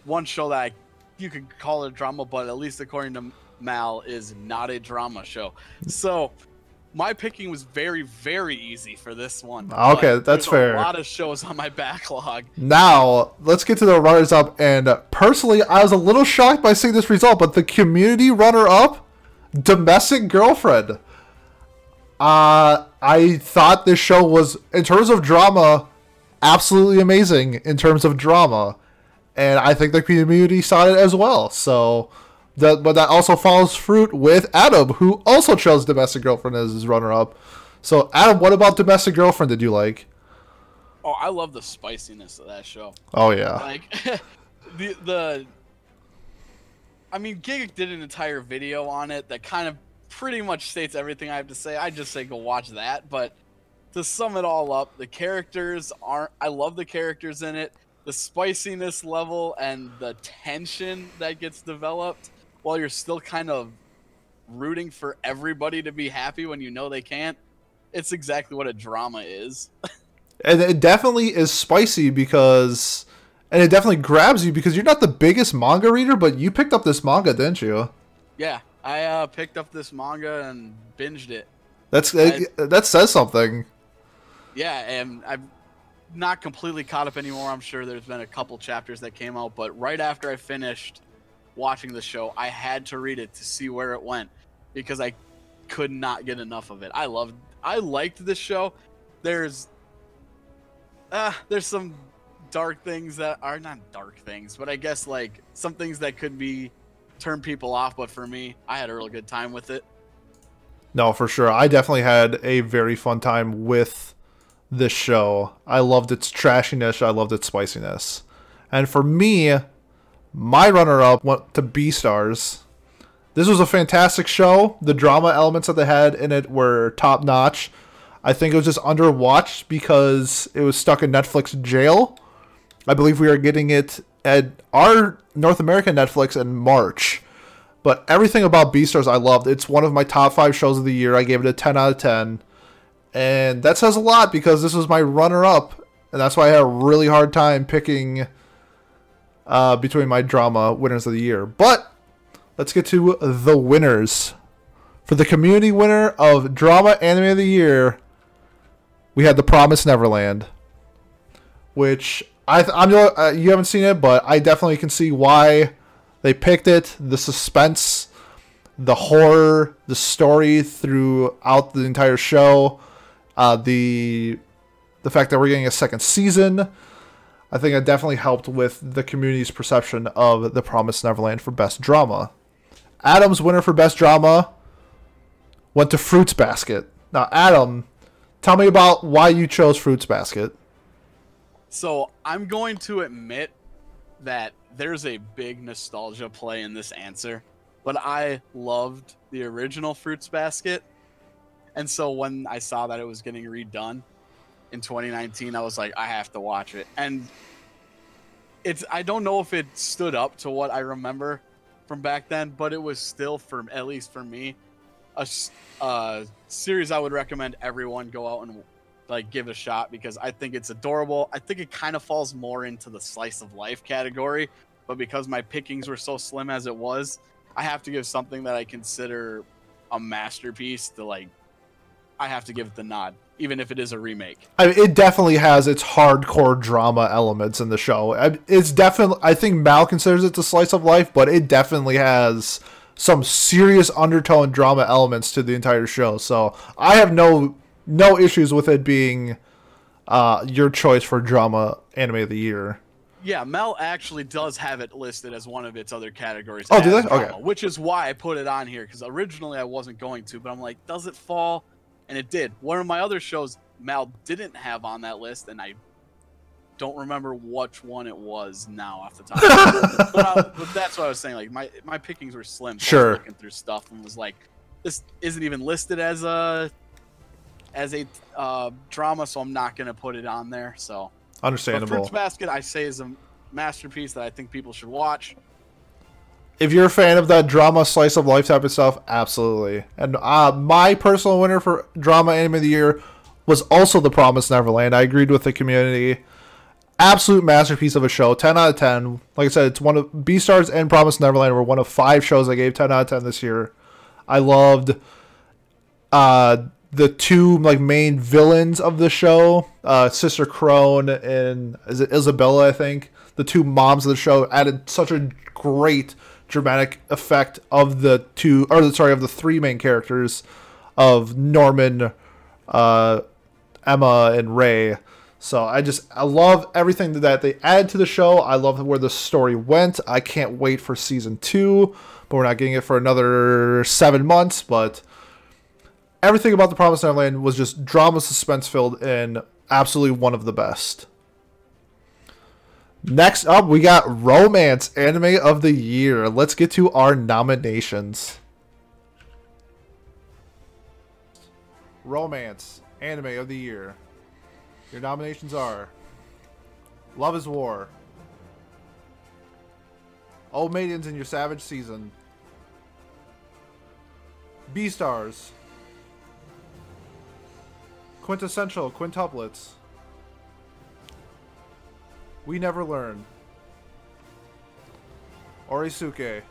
one show that I, you could call it a drama, but at least according to Mal, is not a drama show. So. My picking was very, very easy for this one. Ah, okay, that's fair. A lot of shows on my backlog. Now, let's get to the runners up. And personally, I was a little shocked by seeing this result, but the community runner up, Domestic Girlfriend. Uh, I thought this show was, in terms of drama, absolutely amazing in terms of drama. And I think the community saw it as well. So, that, but that also follows fruit with Adam, who also chose Domestic Girlfriend as his runner up. So, Adam, what about Domestic Girlfriend did you like? Oh, I love the spiciness of that show. Oh, yeah. Like the the I mean Giga did an entire video on it that kind of pretty much states everything I have to say. I just say go watch that, but to sum it all up, the characters aren't I love the characters in it. The spiciness level and the tension that gets developed while you're still kind of rooting for everybody to be happy when you know they can't. It's exactly what a drama is. and it definitely is spicy because and it definitely grabs you because you're not the biggest manga reader but you picked up this manga didn't you Yeah, I uh, picked up this manga and binged it. that's I- that says something Yeah, and I'm not completely caught up anymore. I'm sure there's been a couple chapters that came out, but right after I finished watching the show, I had to read it to see where it went because I could not get enough of it. I loved I liked this show. There's uh there's some dark things that are not dark things, but I guess like some things that could be turn people off, but for me, I had a real good time with it. No, for sure. I definitely had a very fun time with this show. I loved its trashiness. I loved its spiciness. And for me, my runner-up went to Beastars. This was a fantastic show. The drama elements that they had in it were top notch. I think it was just underwatched because it was stuck in Netflix jail. I believe we are getting it at our North American Netflix in March. But everything about Beastars I loved. It's one of my top five shows of the year. I gave it a 10 out of 10. And that says a lot because this was my runner up. And that's why I had a really hard time picking uh, between my drama winners of the year. But let's get to the winners. For the community winner of Drama Anime of the Year, we had The Promise Neverland, which I th- I'm uh, you haven't seen it, but I definitely can see why they picked it. The suspense, the horror, the story throughout the entire show, uh, the the fact that we're getting a second season. I think it definitely helped with the community's perception of The Promised Neverland for Best Drama. Adam's winner for Best Drama went to Fruits Basket. Now, Adam, tell me about why you chose Fruits Basket. So I'm going to admit that there's a big nostalgia play in this answer, but I loved the original Fruits Basket. And so when I saw that it was getting redone in 2019, I was like, I have to watch it. And it's I don't know if it stood up to what I remember from back then, but it was still for at least for me a series I would recommend everyone go out and like give it a shot because I think it's adorable. I think it kind of falls more into the slice of life category, but because my pickings were so slim as it was, I have to give something that I consider a masterpiece to like I have to give it the nod, even if it is a remake. I mean, it definitely has its hardcore drama elements in the show. It's definitely, I think Mal considers it the slice of life, but it definitely has some serious undertone drama elements to the entire show. So I have no no issues with it being uh, your choice for drama anime of the year. Yeah, Mel actually does have it listed as one of its other categories. Oh, do they? drama, Okay. Which is why I put it on here because originally I wasn't going to, but I'm like, does it fall? And it did. One of my other shows Mal didn't have on that list, and I don't remember which one it was now off the top. of my head. but, I, but that's what I was saying. Like my my pickings were slim. So Sure. looking through stuff and was like, this isn't even listed as a as a uh, drama, so I'm not gonna put it on there. So. But Understandable. Fruits Basket, I say, is a masterpiece that I think people should watch. if you're a fan of that drama slice of life type of stuff, absolutely. And uh, my personal winner for drama anime of the year was also The Promised Neverland. I agreed with the community. Absolute masterpiece of a show. 10 out of 10. Like I said, it's one of Beastars and Promised Neverland were one of five shows I gave 10 out of 10 this year. I loved uh the two like main villains of the show, uh Sister Krone and is it Isabella, I think. The two moms of the show added such a great dramatic effect of the two or sorry, of the three main characters of Norman, uh Emma and Ray. So I just I love everything that they add to the show. I love where the story went. I can't wait for season two, but we're not getting it for another seven months. But everything about the Promised Neverland was just drama, suspense filled, and absolutely one of the best. Next up, we got Romance Anime of the Year. Let's get to our nominations. Romance Anime of the Year. Your nominations are Love is War, Old Maidens in Your Savage Season, Beastars, Quintessential Quintuplets, We Never Learn, Oresuki.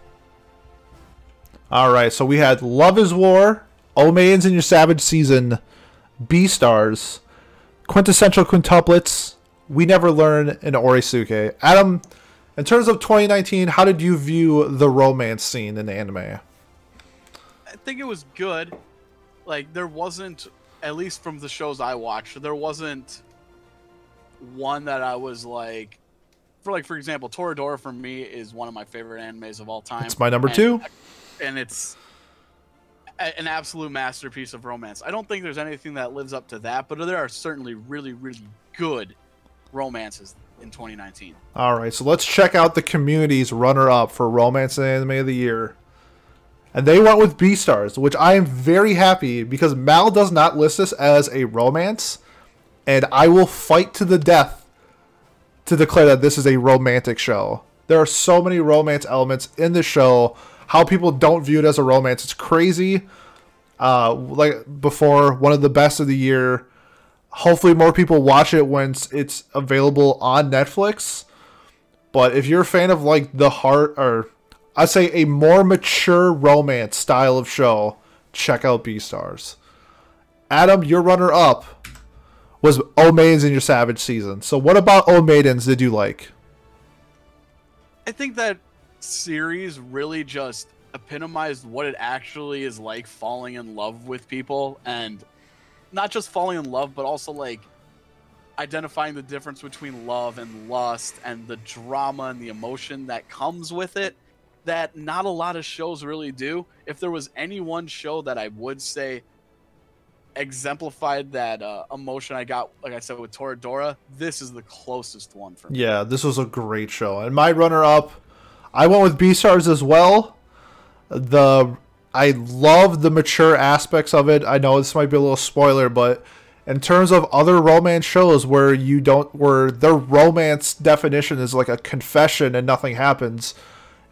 Alright, so we had Love is War, Old Maidens in Your Savage Season, Beastars, Quintessential Quintuplets, we never learn in Oresuki. Adam, in terms of 2019, how did you view the romance scene in the anime? I think it was good. Like there wasn't, at least from the shows I watched, there wasn't one that I was like, for like for example, Toradora for me is one of my favorite animes of all time. It's my number And- two. and it's a- an absolute masterpiece of romance. I don't think there's anything that lives up to that, but there are certainly really, really good romances in 2019. All right, so let's check out the community's runner-up for romance and anime of the year. And they went with Beastars, which I am very happy because Mal does not list this as a romance, and I will fight to the death to declare that this is a romantic show. There are so many romance elements in the show. How people don't view it as a romance, it's crazy. Uh, like before, one of the best of the year. Hopefully, more people watch it once it's available on Netflix. But if you're a fan of like the heart, or I'd say a more mature romance style of show, check out Beastars. Adam, your runner up was O Maidens in your Savage season. So, what about O Maidens did you like? I think that series really just epitomized what it actually is like falling in love with people and not just falling in love but also like identifying the difference between love and lust and the drama and the emotion that comes with it that not a lot of shows really do if there was any one show that i would say exemplified that uh, emotion i got like i said with toradora this is the closest one for me Yeah, this was a great show. And my runner up, I went with Beastars as well. The I love the mature aspects of it. I know this might be a little spoiler, but in terms of other romance shows where you don't where their romance definition is like a confession and nothing happens.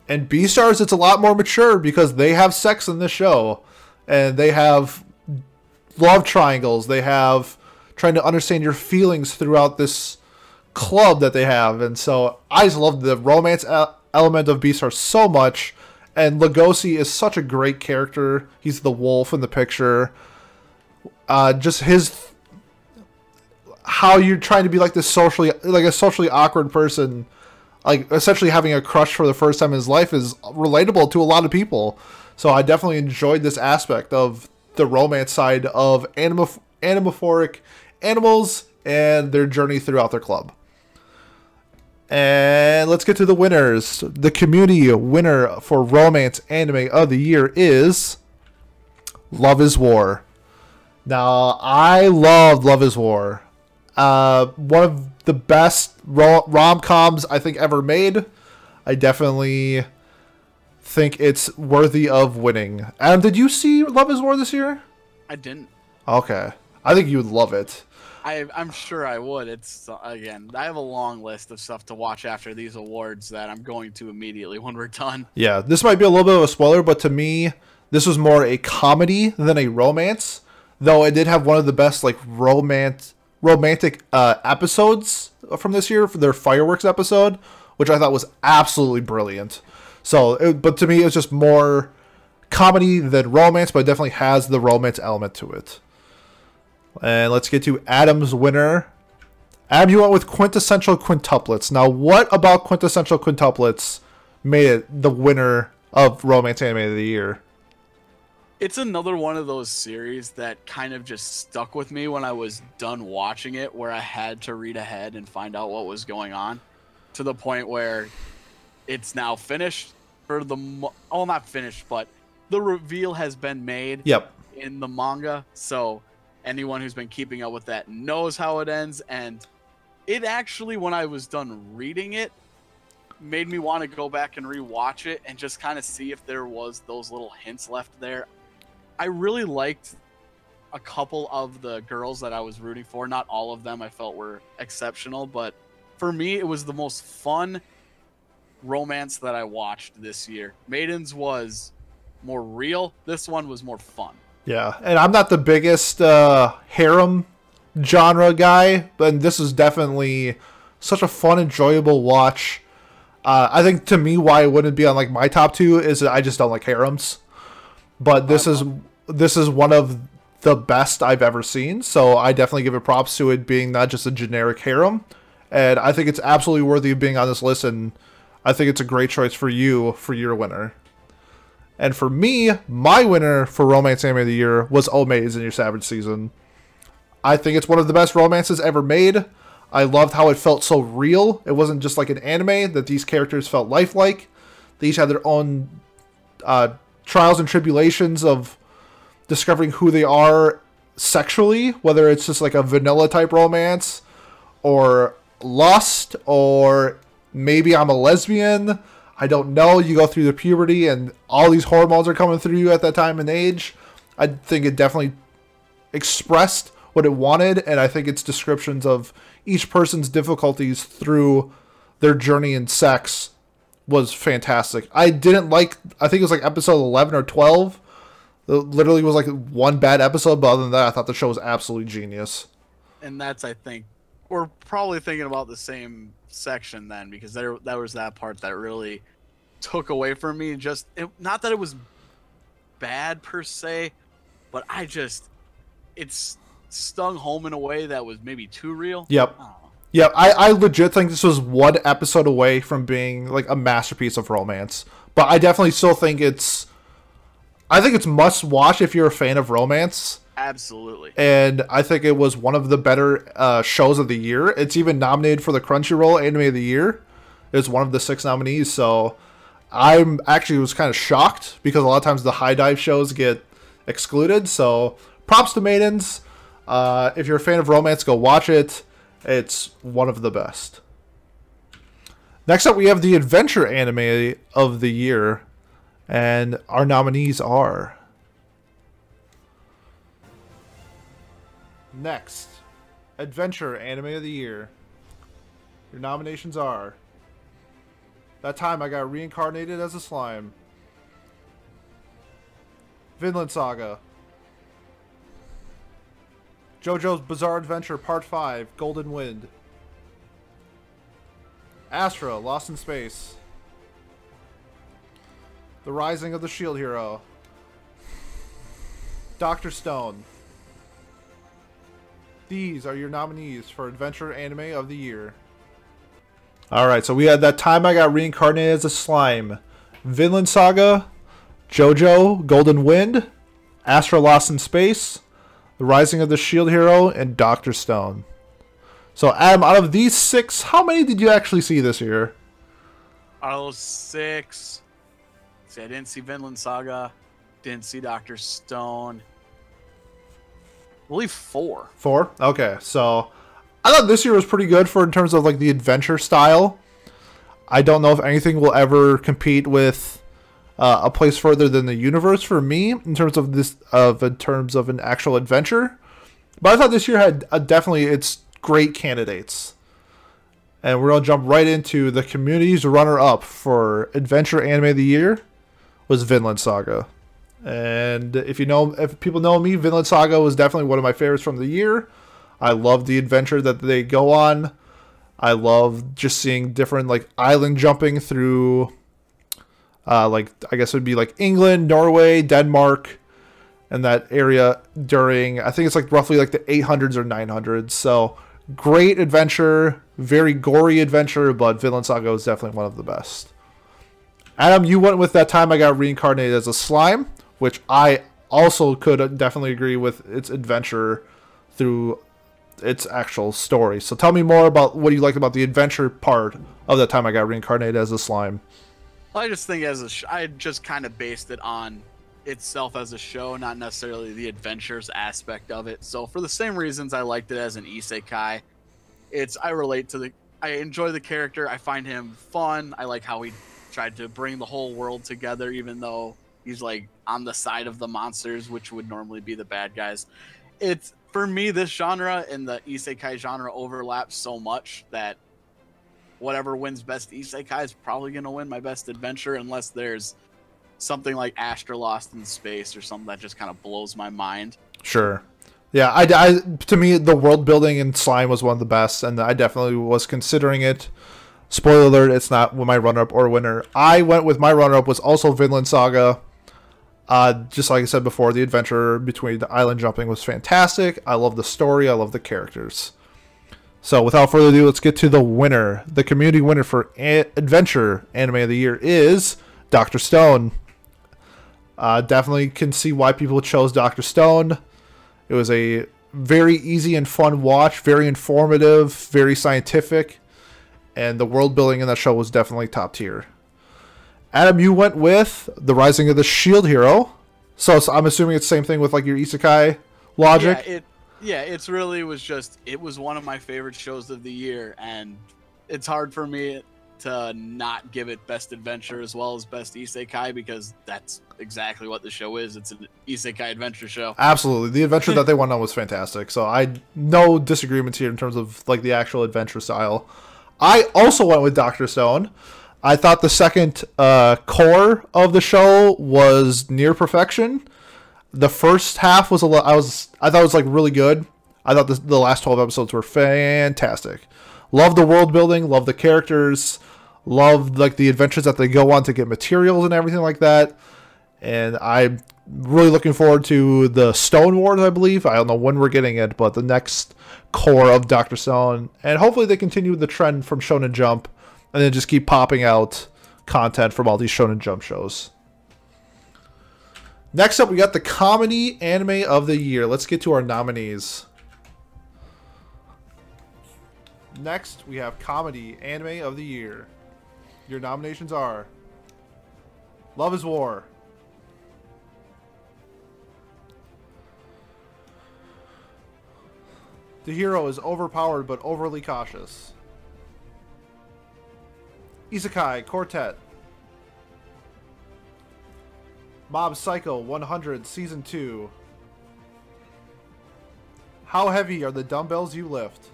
In Beastars it's a lot more mature because they have sex in this show. And they have love triangles. They have trying to understand your feelings throughout this club that they have, and so I just love the romance element of Beastars so much. And Legoshi is such a great character. He's the wolf in the picture. Uh, just his how you're trying to be like this socially like a socially awkward person, like essentially having a crush for the first time in his life is relatable to a lot of people. So I definitely enjoyed this aspect of the romance side of anima- animophoric animals and their journey throughout their club. And let's get to the winners. The community winner for romance anime of the year is Love is War. Now, I love Love is War. Uh, one of the best rom coms I think ever made. I definitely think it's worthy of winning. Adam, did you see Love is War this year? i didn't Okay. I think you would love it. I, I'm sure I would. It's again, I have a long list of stuff to watch after these awards that I'm going to immediately when we're done. Yeah, this might be a little bit of a spoiler, but to me, this was more a comedy than a romance. Though it did have one of the best like romance romantic uh, episodes from this year for their fireworks episode, which I thought was absolutely brilliant. So, it, but to me, it's just more comedy than romance, but it definitely has the romance element to it. And let's get to Adam's winner. Adam, you went with quintessential quintuplets. Now, what about quintessential quintuplets made it the winner of Romance Anime of the Year? It's another one of those series that kind of just stuck with me when I was done watching it, where I had to read ahead and find out what was going on, to the point where it's now finished for the mo- oh not finished, but the reveal has been made Yep. in the manga. So anyone who's been keeping up with that knows how it ends. And it actually, when I was done reading it, made me want to go back and rewatch it and just kind of see if there was those little hints left there. I really liked a couple of the girls that I was rooting for. Not all of them I felt were exceptional, but for me, it was the most fun romance that I watched this year. Maidens was more real. This one was more fun. Yeah, and I'm not the biggest uh, harem genre guy, but this is definitely such a fun, enjoyable watch. Uh, I think to me, why it wouldn't be on like my top two is that I just don't like harems. But this is this is one of the best I've ever seen, so I definitely give it props to it being not just a generic harem. and I think it's absolutely worthy of being on this list. And I think it's a great choice for you for your winner. And for me, my winner for Romance Anime of the Year was Omaze in Your Savage Season. I think it's one of the best romances ever made. I loved how it felt so real. It wasn't just like an anime, that these characters felt lifelike. They each had their own uh, trials and tribulations of discovering who they are sexually, whether it's just like a vanilla type romance or lust or maybe I'm a lesbian. I don't know. You go through the puberty and all these hormones are coming through you at that time and age. I think it definitely expressed what it wanted, and I think its descriptions of each person's difficulties through their journey in sex was fantastic. I didn't like. I think it was like episode eleven or twelve. It literally was like one bad episode, but other than that, I thought the show was absolutely genius. and that's I think we're probably thinking about the same section then because there that was that part that really took away from me. Just it, not that it was bad per se, but I just it's stung home in a way that was maybe too real. Yep. Know. Yeah, I, I legit think this was one episode away from being like a masterpiece of romance. But I definitely still think it's I think it's must watch if you're a fan of romance. Absolutely. And I think it was one of the better uh, shows of the year. It's even nominated for the Crunchyroll Anime of the Year. It's one of the six nominees. So I'm actually was kind of shocked because a lot of times the high dive shows get excluded. So props to Maidens. Uh, if you're a fan of romance, go watch it. It's one of the best. Next up, we have the adventure anime of the year, and our nominees are. Next, adventure anime of the year. Your nominations are. That time I got reincarnated as a slime. Vinland Saga. JoJo's Bizarre Adventure Part 5 Golden Wind. Astra Lost in Space. The Rising of the Shield Hero. Doctor Stone. These are your nominees for Adventure Anime of the Year. Alright, so we had that time I got reincarnated as a slime. Vinland Saga, JoJo, Golden Wind, Astra Lost in Space, The Rising of the Shield Hero, and Doctor Stone. So, Adam, out of these six, how many did you actually see this year? Out of those six, see, I didn't see Vinland Saga, didn't see Doctor Stone. I believe four. Four? Okay, so I thought this year was pretty good for in terms of like the adventure style. I don't know if anything will ever compete with uh, a place further than the universe for me in terms of this of in terms of an actual adventure. But I thought this year had uh, definitely its great candidates. And we're gonna jump right into the community's runner-up for adventure anime of the year was Vinland Saga. And if you know, if people know me, Vinland Saga was definitely one of my favorites from the year. I love the adventure that they go on. I love just seeing different like island jumping through, uh, like I guess it would be like England, Norway, Denmark, and that area during I think it's like roughly like the 800s or 900s. So great adventure, very gory adventure, but Vinland Saga was definitely one of the best. Adam, you went with that time I got reincarnated as a slime, which I also could definitely agree with its adventure through its actual story. So tell me more about what you liked about the adventure part of that time I got reincarnated as a slime. I just think as a sh- I just kind of based it on itself as a show, not necessarily the adventures aspect of it. So for the same reasons I liked it as an isekai, it's I relate to the I enjoy the character. I find him fun. I like how he tried to bring the whole world together even though he's like on the side of the monsters which would normally be the bad guys. It's for me this genre and the isekai genre overlaps so much that whatever wins best isekai is probably going to win my best adventure unless there's something like Astra Lost in Space or something that just kind of blows my mind. Sure. Yeah, I, I to me the world building in Slime was one of the best, and I definitely was considering it. Spoiler alert: it's not my runner-up or winner. I went with my runner-up was also Vinland Saga. Uh, just like I said before, the adventure between the island jumping was fantastic. I love the story. I love the characters. So without further ado, let's get to the winner. The community winner for A- Adventure Anime of the Year is Doctor Stone. Uh, definitely can see why people chose Doctor Stone. It was a very easy and fun watch, very informative, very scientific, and the world building in that show was definitely top tier. Adam, you went with The Rising of the Shield Hero. So, so I'm assuming it's the same thing with like your isekai logic. Yeah, it yeah, it's really was just it was one of my favorite shows of the year, and it's hard for me to not give it best adventure as well as best isekai because that's exactly what the show is. It's an isekai adventure show. Absolutely. The adventure that they went on was fantastic. So I no disagreements here in terms of like the actual adventure style. I also went with Doctor Stone. I thought the second uh, cour of the show was near perfection. The first half was a lot. I was I thought it was like really good. I thought the, the last twelve episodes were fantastic. Love the world building. Love the characters. Love like the adventures that they go on to get materials and everything like that and I'm really looking forward to the Stone Wars. I believe I don't know when we're getting it, but the next cour of Doctor Stone, and hopefully they continue the trend from Shonen Jump, and then just keep popping out content from all these Shonen Jump shows. Next up, we got the comedy anime of the year. Let's get to our nominees. Next, we have comedy anime of the year. Your nominations are Love is War, The hero is overpowered but overly cautious. Isekai Quartet. Mob Psycho 100 Season 2. How heavy are the dumbbells you lift?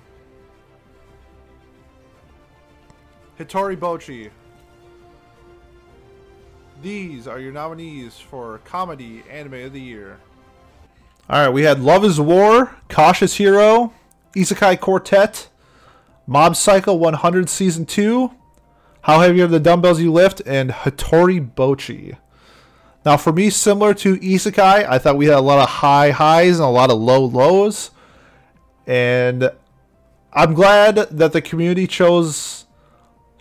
Hitori Bochi. These are your nominees for Comedy Anime of the Year. Alright, we had Love is War, Cautious Hero, Isekai Quartet, Mob Psycho 100 Season 2, How Heavy Are the Dumbbells You Lift, and Hitori Bochi. Now, for me, similar to Isekai, I thought we had a lot of high highs and a lot of low lows. And I'm glad that the community chose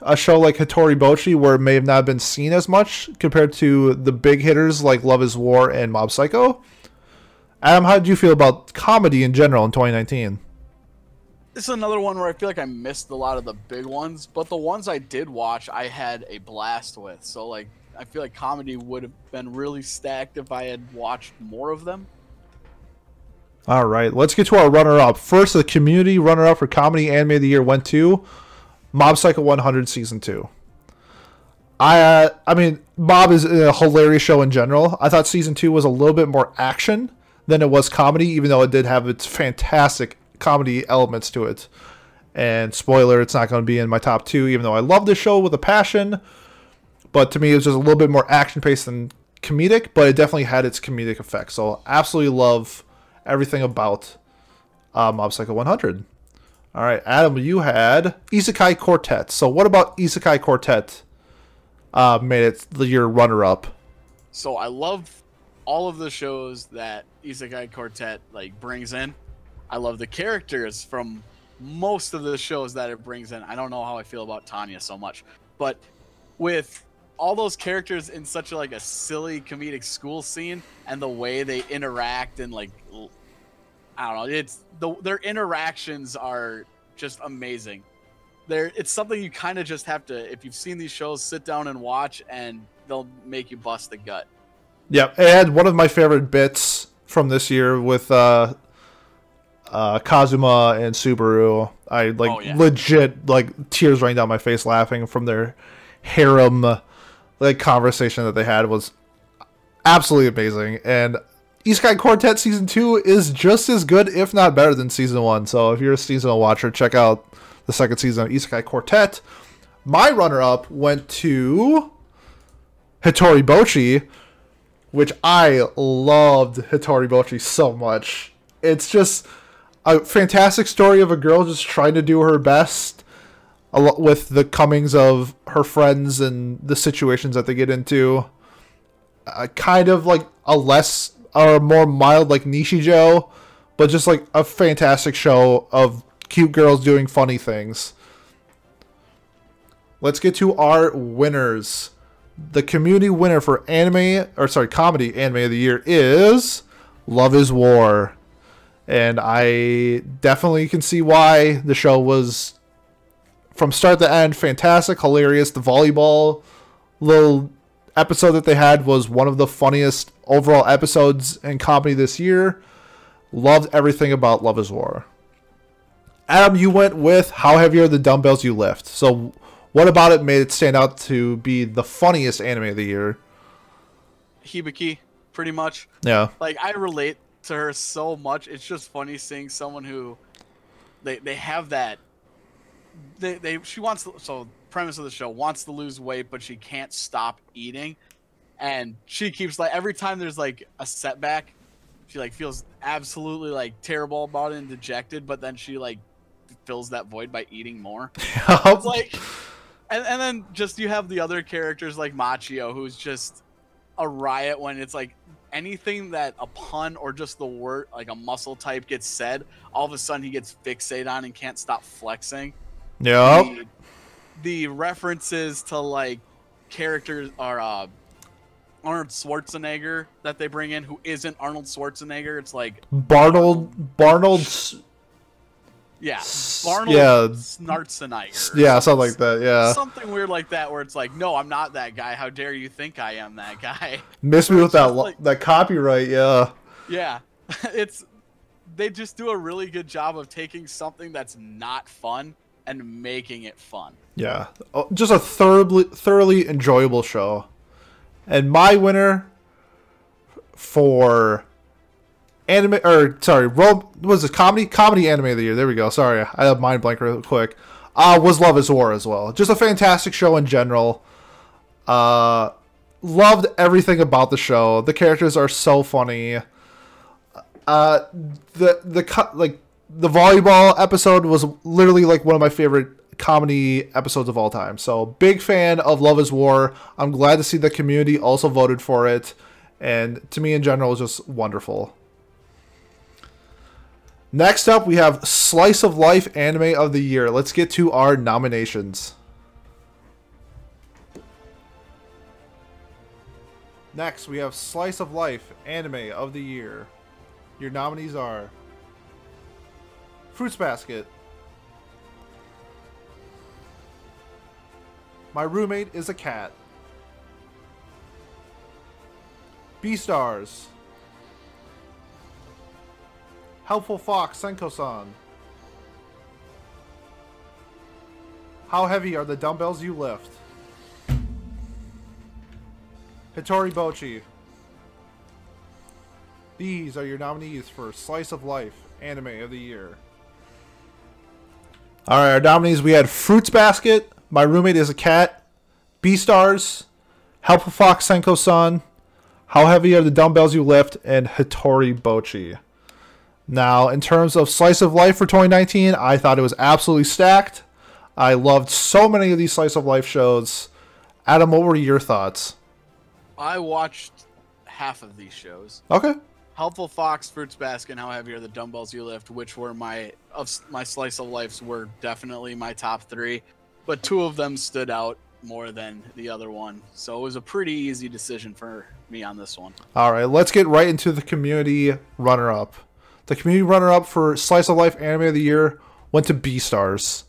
a show like Hitori Bochi, where it may have not been seen as much compared to the big hitters like Love is War and Mob Psycho. Adam, how did you feel about comedy in general in 2019? This is another one where I feel like I missed a lot of the big ones, but the ones I did watch, I had a blast with. So like, I feel like comedy would have been really stacked if I had watched more of them. All right, let's get to our runner-up. First, the community runner-up for comedy anime of the year went to Mob Psycho 100 season two. I, uh, I mean, Mob is a hilarious show in general. I thought season two was a little bit more action than it was comedy, even though it did have its fantastic comedy elements to it. And spoiler, it's not going to be in my top two, even though I love this show with a passion. But to me, it was just a little bit more action paced than comedic, but it definitely had its comedic effect. So absolutely love everything about uh, Mob Psycho 100. All right, Adam, you had Isekai Quartet. So what about Isekai Quartet uh, made it your runner up? So I love all of the shows that Isekai Quartet like brings in. I love the characters from most of the shows that it brings in. I don't know how I feel about Tanya so much, but with all those characters in such a, like a silly comedic school scene and the way they interact and like l- I don't know, it's the their interactions are just amazing. There, it's something you kind of just have to if you've seen these shows, sit down and watch, and they'll make you bust the gut. Yep, it had one of my favorite bits from this year with uh, uh, Kazuma and Subaru. I like Oh, yeah. legit like tears running down my face laughing from their harem like conversation that they had was absolutely amazing. And East Isekai Quartet season two is just as good, if not better, than season one. So if you're a seasonal watcher, check out the second season of East Isekai Quartet. My runner-up went to Hitori Bochi which I loved Hitori Bochi so much. It's just a fantastic story of a girl just trying to do her best a lot with the comings of her friends and the situations that they get into. Uh, kind of like a less or more mild like Nichijou, but just like a fantastic show of cute girls doing funny things. Let's get to our winners. The community winner for anime, or sorry, comedy anime of the year is Love is War. And I definitely can see why the show was from start to end fantastic, hilarious. The volleyball little episode that they had was one of the funniest overall episodes in comedy this year. Loved everything about Love is War. Adam, you went with How Heavy Are the Dumbbells You Lift. So, what about it made it stand out to be the funniest anime of the year? Hibiki, pretty much. Yeah. Like I relate to her so much. It's just funny seeing someone who they they have that they they she wants to, so premise of the show wants to lose weight but she can't stop eating. And she keeps like every time there's like a setback she like feels absolutely like terrible about it and dejected but then she like fills that void by eating more. It's like and, and then just you have the other characters like machio who's just a riot when it's like anything that a pun or just the word like a muscle type gets said all of a sudden he gets fixated on and can't stop flexing yep. the, the references to like characters are uh Arnold Schwarzenegger that they bring in who isn't Arnold Schwarzenegger it's like Barnold Barnold's yeah S- Arnold yeah. Schwarzenegger yeah, something like that. Yeah. something weird like that where it's like no I'm not that guy how dare you think I am that guy Miss me with that like- that copyright, yeah. Yeah, it's they just do a really good job of taking something that's not fun and making it fun. Yeah, Oh, just a thoroughly thoroughly enjoyable show. And my winner for anime or sorry, ro- what was it comedy comedy anime of the year? There we go. Sorry, I have mind blank real quick. Uh was Love Is War as well. Just a fantastic show in general. Uh loved everything about the show. The characters are so funny. Uh the the cut like the volleyball episode was literally like one of my favorite comedy episodes of all time. So big fan of Love Is War. I'm glad to see the community also voted for it, and to me in general, it's just wonderful. Next up, we have Slice of Life Anime of the Year. Let's get to our nominations. Next, we have Slice of Life Anime of the Year. Your nominees are Fruits Basket. My roommate is a cat. Beastars. Helpful Fox Senko-san. How heavy are the dumbbells you lift? Hitori Bochi. These are your nominees for Slice of Life Anime of the Year. All right, our nominees we had Fruits Basket, My Roommate is a Cat, Beastars, Helpful Fox Senko San, How Heavy Are the Dumbbells You Lift, and Hitori Bochi. Now, in terms of Slice of Life for 2019, I thought it was absolutely stacked. I loved so many of these Slice of Life shows. Adam, what were your thoughts? I watched half of these shows. Okay. Helpful Fox, Fruits Basket, and How Heavy Are the Dumbbells You Lift, which were my of my slice of life's were definitely my top three, but two of them stood out more than the other one. So it was a pretty easy decision for me on this one. All right, let's get right into the community runner up. The community runner up for Slice of Life Anime of the Year went to Beastars.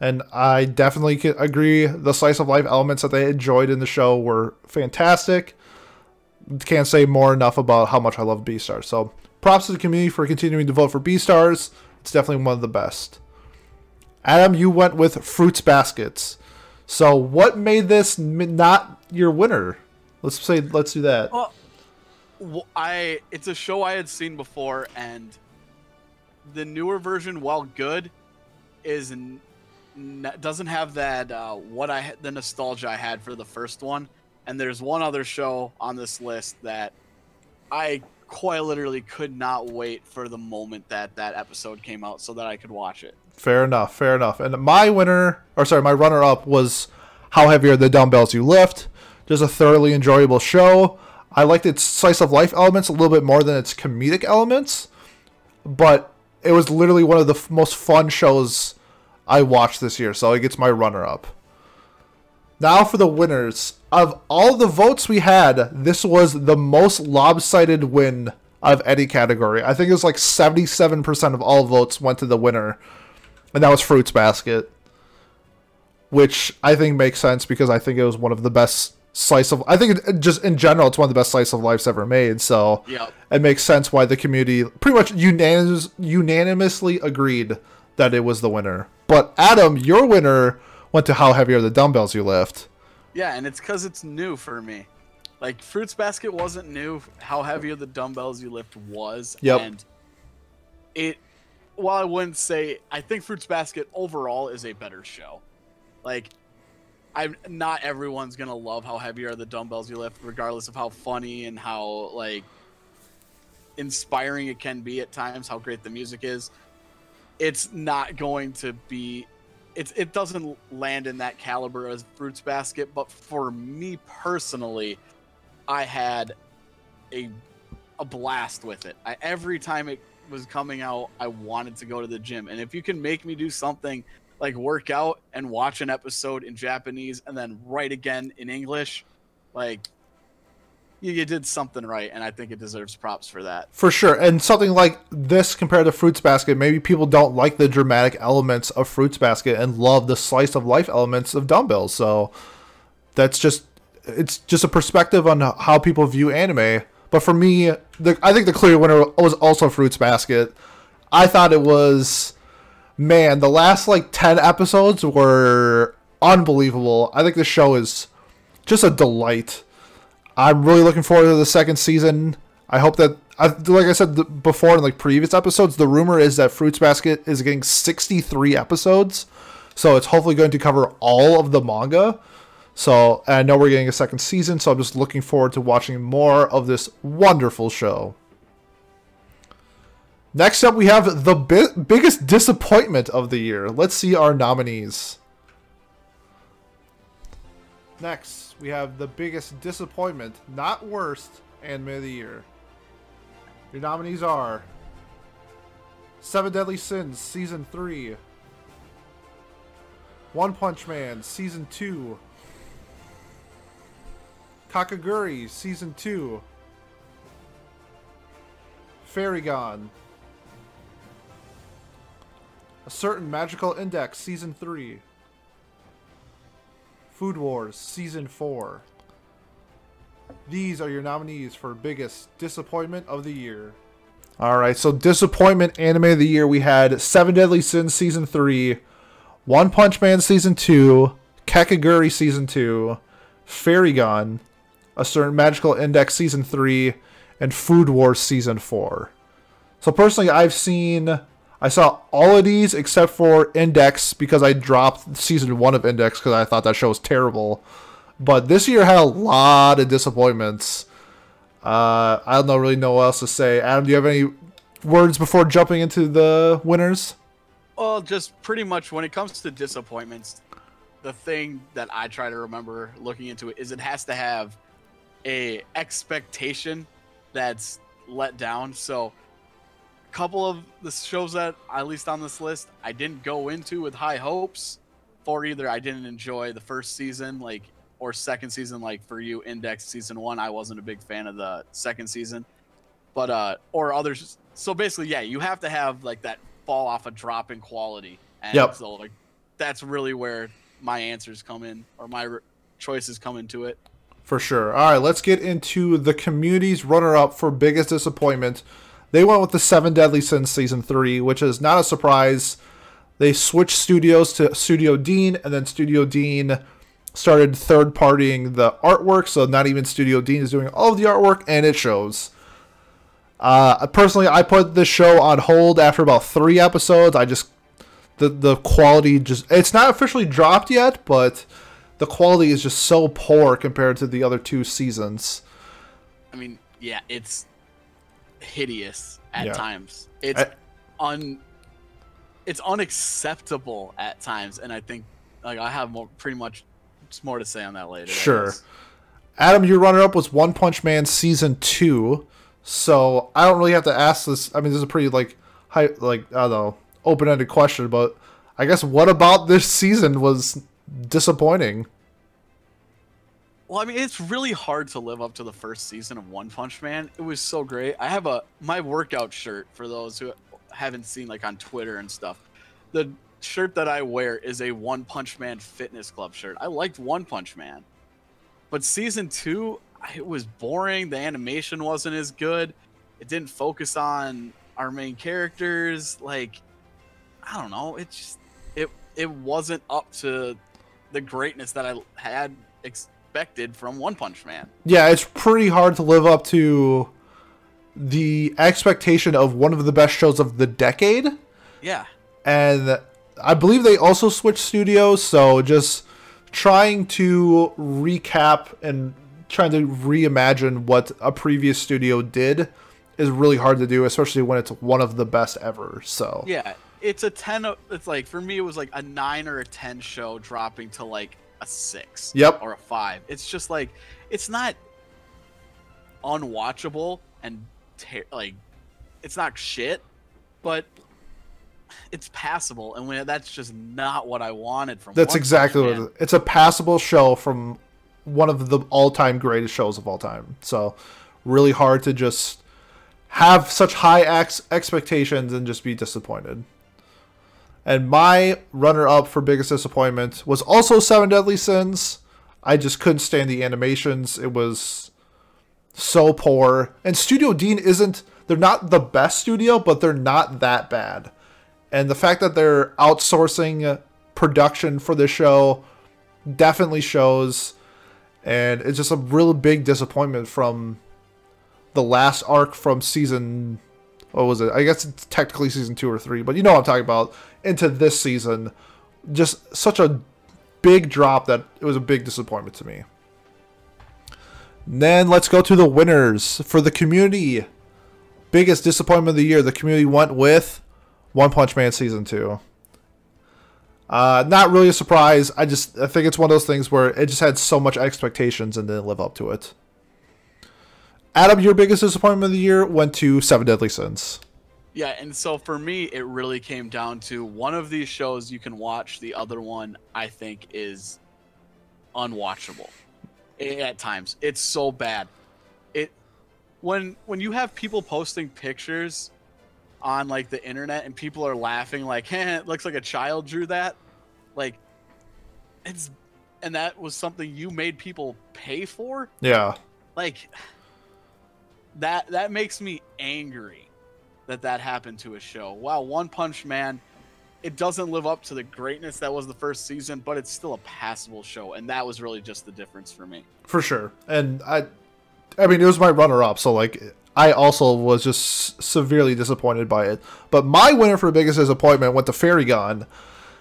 And I definitely agree the Slice of Life elements that they enjoyed in the show were fantastic. Can't say more enough about how much I love Beastars. So props to the community for continuing to vote for Beastars. It's definitely one of the best. Adam, you went with Fruits Baskets. So what made this not your winner? Let's say let's do that. Well, I it's a show I had seen before, and the newer version, while good, is doesn't have that uh, what I the nostalgia I had for the first one. And there's one other show on this list that I quite literally could not wait for the moment that that episode came out so that I could watch it. Fair enough, fair enough. And my winner, or sorry, my runner up was How Heavy Are the Dumbbells You Lift. Just a thoroughly enjoyable show. I liked its slice of life elements a little bit more than its comedic elements, but it was literally one of the f- most fun shows I watched this year. So it gets my runner up. Now for the winners. Of all the votes we had, this was the most lopsided win of any category. I think it was like 77% of all votes went to the winner, and that was Fruits Basket. Which I think makes sense because I think it was one of the best slice of I think it, just in general it's one of the best slice of life's ever made. So Yep. it makes sense why the community pretty much unanimous, unanimously agreed that it was the winner. But Adam, your winner went to how heavy are the dumbbells you lift. Yeah, and it's because it's new for me. Like Fruits Basket wasn't new. How heavy are the dumbbells you lift was. Yep. And it, while I wouldn't say, I think Fruits Basket overall is a better show. Like, I'm not everyone's gonna love how heavy are the dumbbells you lift, regardless of how funny and how like inspiring it can be at times. How great the music is. It's not going to be it's it doesn't land in that caliber as Fruits Basket, but for me personally, I had a a blast with it. I, every time it was coming out, I wanted to go to the gym. And if you can make me do something like work out and watch an episode in Japanese and then write again in English, like you, you did something right, and I think it deserves props for that. For sure. And something like this compared to Fruits Basket, maybe people don't like the dramatic elements of Fruits Basket and love the slice of life elements of Dumbbells. So that's just it's just a perspective on how people view anime. But for me, the, I think the clear winner was also Fruits Basket. I thought it was man, the last like 10 episodes were unbelievable. I think the show is just a delight. I'm really looking forward to the second season. I hope that, I, like I said before in like previous episodes, the rumor is that Fruits Basket is getting 63 episodes, so it's hopefully going to cover all of the manga. So I know we're getting a second season, so I'm just looking forward to watching more of this wonderful show. Next up, we have the bi- biggest disappointment of the year. Let's see our nominees. Next, we have the biggest disappointment, not worst, anime of the year. Your nominees are Seven Deadly Sins Season 3, One Punch Man Season 2, Kakegurui Season 2, Fairy gone, A Certain Magical Index Season 3, Food Wars Season 4. These are your nominees for biggest disappointment of the year. All right, so disappointment anime of the year we had Seven Deadly Sins season 3, One Punch Man season 2, Kakegurui season 2, Fairy gone, A Certain Magical Index season 3, and Food Wars season 4. So personally, I've seen I saw all of these except for Index because I dropped season 1 of Index because I thought that show was terrible. But this year had a lot of disappointments. Uh, I don't know, really know what else to say. Adam, do you have any words before jumping into the winners? Well, just pretty much when it comes to disappointments, the thing that I try to remember looking into it is it has to have a expectation that's let down. So, couple of the shows that at least on this list I didn't go into with high hopes, for either I didn't enjoy the first season, like or second season, like for you, Index season one, I wasn't a big fan of the second season, but uh, or others. So basically, yeah, you have to have like that fall off a drop in quality, and Yep. so like that's really where my answers come in or my r- choices come into it. For sure. All right, let's get into the community's runner up for biggest disappointment. They went with the Seven Deadly Sins season three, which is not a surprise. They switched studios to Studio Deen, and then Studio Deen started third partying the artwork. So not even Studio Deen is doing all of the artwork, and it shows. Uh, personally, I put this show on hold after about three episodes. I just the the quality just it's not officially dropped yet, but the quality is just so poor compared to the other two seasons. I mean, yeah, it's hideous at Yeah. times. It's I- un it's unacceptable at times and I think like I have more pretty much it's more to say on that later. Sure. Adam, your runner up was One Punch Man season two. So I don't really have to ask this. I mean, this is a pretty like hi- like I don't know, open-ended question, but I guess what about this season was disappointing? Well, I mean, it's really hard to live up to the first season of One Punch Man. It was so great. I have a my workout shirt for those who haven't seen like on Twitter and stuff. The shirt that I wear is a One Punch Man Fitness Club shirt. I liked One Punch Man. But season 2, it was boring. The animation wasn't as good. It didn't focus on our main characters like I don't know. It just it it wasn't up to the greatness that I had expected from One Punch Man. Yeah, it's pretty hard to live up to the expectation of one of the best shows of the decade. Yeah. and I believe they also switched studios, so just trying to recap and trying to reimagine what a previous studio did is really hard to do, especially when it's one of the best ever. So Yeah. It's a 10 it's like for me it was like a 9 or a 10 show dropping to like a 6 Yep. or a 5. It's just like it's not unwatchable and ter- like it's not shit, but it's passable and when that's just not what I wanted from that's exactly what it is. It's a passable show from one of the all-time greatest shows of all time. So really hard to just have such high ex- expectations and just be disappointed. And my runner-up for biggest disappointment was also Seven Deadly Sins. I just couldn't stand the animations. It was so poor. And Studio Deen isn't they're not the best studio, but they're not that bad. And the fact that they're outsourcing production for the show definitely shows and it's just a real big disappointment from the last arc from season what was it? I guess it's technically season 2 or 3, but you know what I'm talking about into this season. Just such a big drop that it was a big disappointment to me. Then let's go to the winners for the community. Biggest disappointment of the year. The community went with One Punch Man season two. Uh, not really a surprise. I just I think it's one of those things where it just had so much expectations and didn't live up to it. Adam, your biggest disappointment of the year went to Seven Deadly Sins. Yeah, and so for me, it really came down to one of these shows you can watch. The other one, I think, is unwatchable at times. It's so bad. It when when you have people posting pictures on like the internet and people are laughing like, "Hey, it looks like a child drew that." Like, it's and that was something you made people pay for Yeah, like that that makes me angry that that happened to a show wow one punch man it doesn't live up to the greatness that was the first season but it's still a passable show and that was really just the difference for me for sure. And I, I mean, it was my runner-up, so like I also was just severely disappointed by it. But my winner for biggest disappointment went to Fairy gone.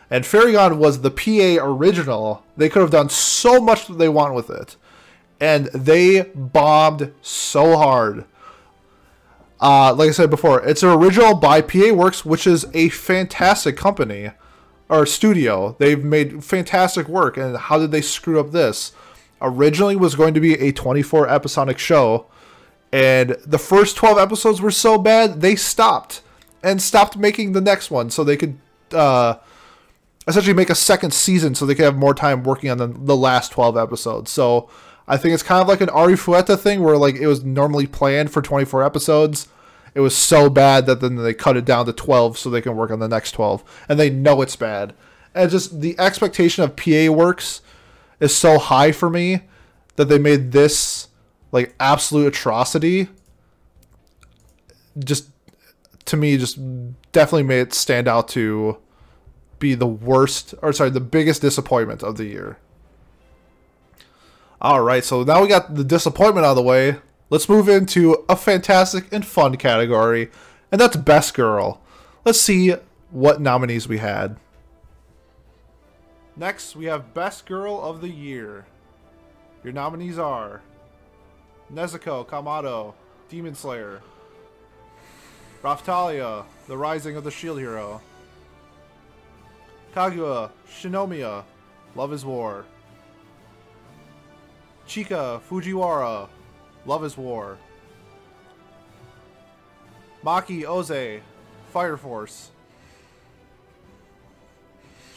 And Fairy gone was the PA original. They could have done so much that they want with it. And they bombed so hard. Uh, like I said before, it's an original by PA Works, which is a fantastic company or studio. They've made fantastic work. And how did they screw up this? Originally was going to be a 24 episodic show, and the first 12 episodes were so bad they stopped and stopped making the next one so they could uh, essentially make a second season so they could have more time working on the, the last 12 episodes. So I think it's kind of like an Arifureta thing where like it was normally planned for 24 episodes. It was so bad that then they cut it down to 12 so they can work on the next 12 and they know it's bad. And just the expectation of PA works is so high for me that they made this like absolute atrocity just to me just definitely made it stand out to be the worst or sorry the biggest disappointment of the year all right so now we got the disappointment out of the way let's move into a fantastic and fun category and that's best girl let's see what nominees we had next we have best girl of the year your nominees are nezuko kamado demon slayer Raphtalia, The Rising of the Shield Hero. Kaguya, Shinomiya, Love is War. Chika, Fujiwara, Love is War. Maki Oze, Fire Force.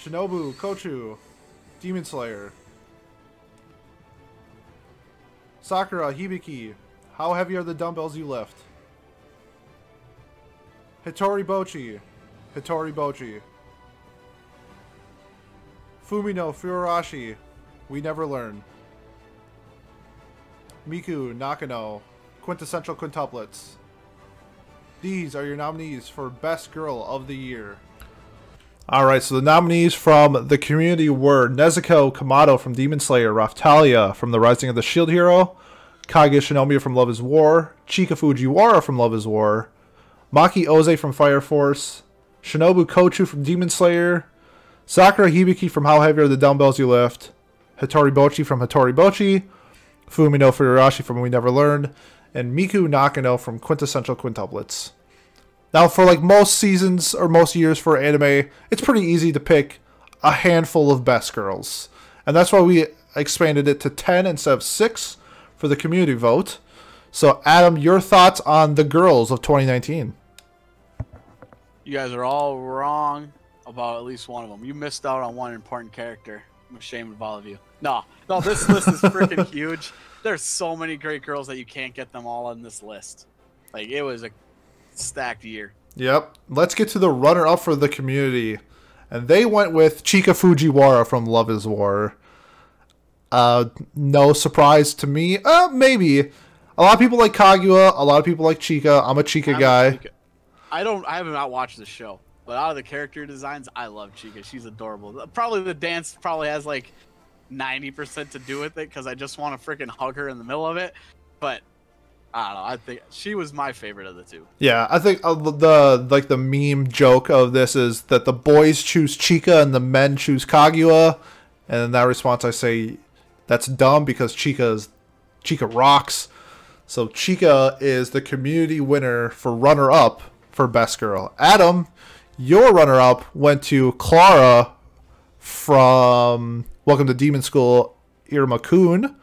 Shinobu Kocho, Demon Slayer. Sakura Hibiki, how heavy are the dumbbells you lift? Hitori Bochi, Hitori Bochi. Fumino Furuhashi, we never learn. Miku Nakano, quintessential quintuplets. These are your nominees for Best Girl of the Year. All right, so the nominees from the community were Nezuko Kamado from Demon Slayer, Raphtalia from The Rising of the Shield Hero, Kaguya Shinomiya from Love is War, Chika Fujiwara from Love is War, Maki Oze from Fire Force, Shinobu Kocho from Demon Slayer, Sakura Hibiki from How Heavy Are the Dumbbells You Lift, Hitori Bochi from Hitori Bochi, Fumino Furuhashi from We Never Learned, and Miku Nakano from Quintessential Quintuplets. Now, for like most seasons or most years for anime, it's pretty easy to pick a handful of best girls. And that's why we expanded it to 10 instead of 6 for the community vote. So, Adam, your thoughts on the girls of 2019? You guys are all wrong about at least one of them. You missed out on one important character. I'm ashamed of all of you. No, no, this list is freaking huge. There's so many great girls that you can't get them all on this list. Like it was a stacked year. Yep. Let's get to the runner up for the community. And they went with Chika Fujiwara from Love is War. Uh, no surprise to me. Uh, maybe. A lot of people like Kaguya. A lot of people like Chika. I'm a Chika I'm a guy. Chika- I don't. I have not watched the show, but out of the character designs, I love Chika. She's adorable. Probably the dance probably has like ninety percent to do with it because I just want to freaking hug her in the middle of it. But I don't know. I think she was my favorite of the two. Yeah, I think uh, the like the meme joke of this is that the boys choose Chika and the men choose Kaguya, and in that response I say that's dumb because Chika is Chika rocks. So Chika is the community winner for runner up for best girl. Adam, your runner up went to Clara from Welcome to Demon School, Iruma Kun.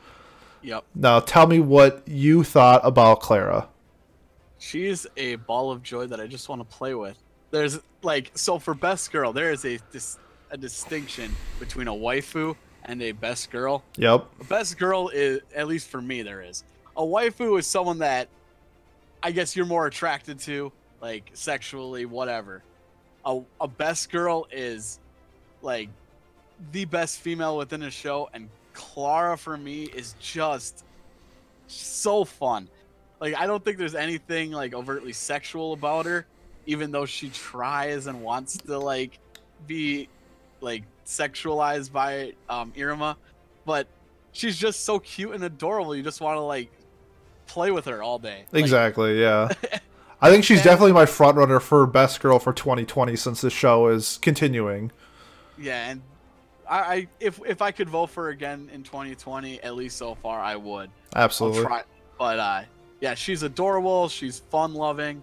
Yep. Now tell me what you thought about Clara. She's a ball of joy that I just want to play with. There's like so for best girl, there is a dis- a distinction between a waifu and a best girl. Yep. A best girl is at least for me there is. A waifu is someone that I guess you're more attracted to, like sexually, whatever. A a best girl is like the best female within a show, and Clara for me is just so fun. Like I don't think there's anything like overtly sexual about her, even though she tries and wants to like be like sexualized by um, Iruma, but she's just so cute and adorable. You just want to like play with her all day. Like, Exactly, yeah. I think she's And- definitely my front runner for best girl for 2020 since the show is continuing. yeah, and I, I if if I could vote for her again in 2020, at least so far, I would. Absolutely. Try. But uh, yeah, she's adorable. She's fun loving.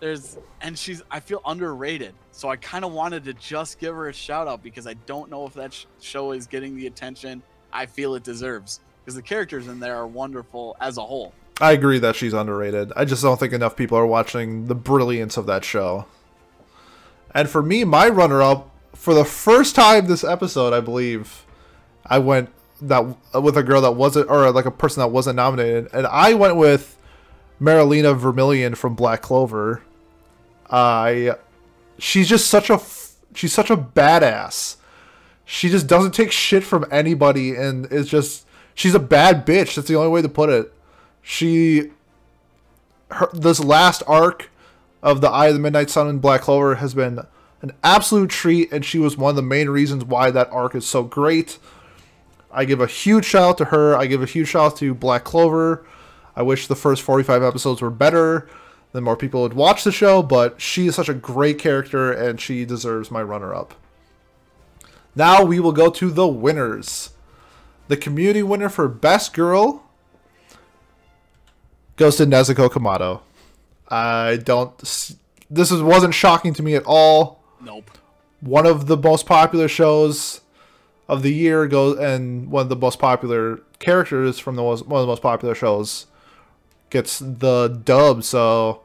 There's and she's I feel underrated. So I kind of wanted to just give her a shout out because I don't know if that sh- show is getting the attention I feel it deserves. Because the characters in there are wonderful as a whole. I agree that she's underrated. I just don't think enough people are watching the brilliance of that show. And for me, my runner up for the first time this episode, I believe, I went that with a girl that wasn't or like a person that wasn't nominated, and I went with Mereoleona Vermillion from Black Clover. I she's just such a she's such a badass. She just doesn't take shit from anybody and is just she's a bad bitch. That's the only way to put it. She her this last arc of the Eye of the Midnight Sun and Black Clover has been an absolute treat, and she was one of the main reasons why that arc is so great. I give a huge shout out to her. I give a huge shout out to Black Clover. I wish the first 45 episodes were better, then more people would watch the show, but she is such a great character and she deserves my runner up. Now we will go to the winners. The community winner for Best Girl goes to Nezuko Kamado. I don't. This is, wasn't shocking to me at all. Nope. One of the most popular shows of the year goes, and one of the most popular characters from the most, one of the most popular shows gets the dub. So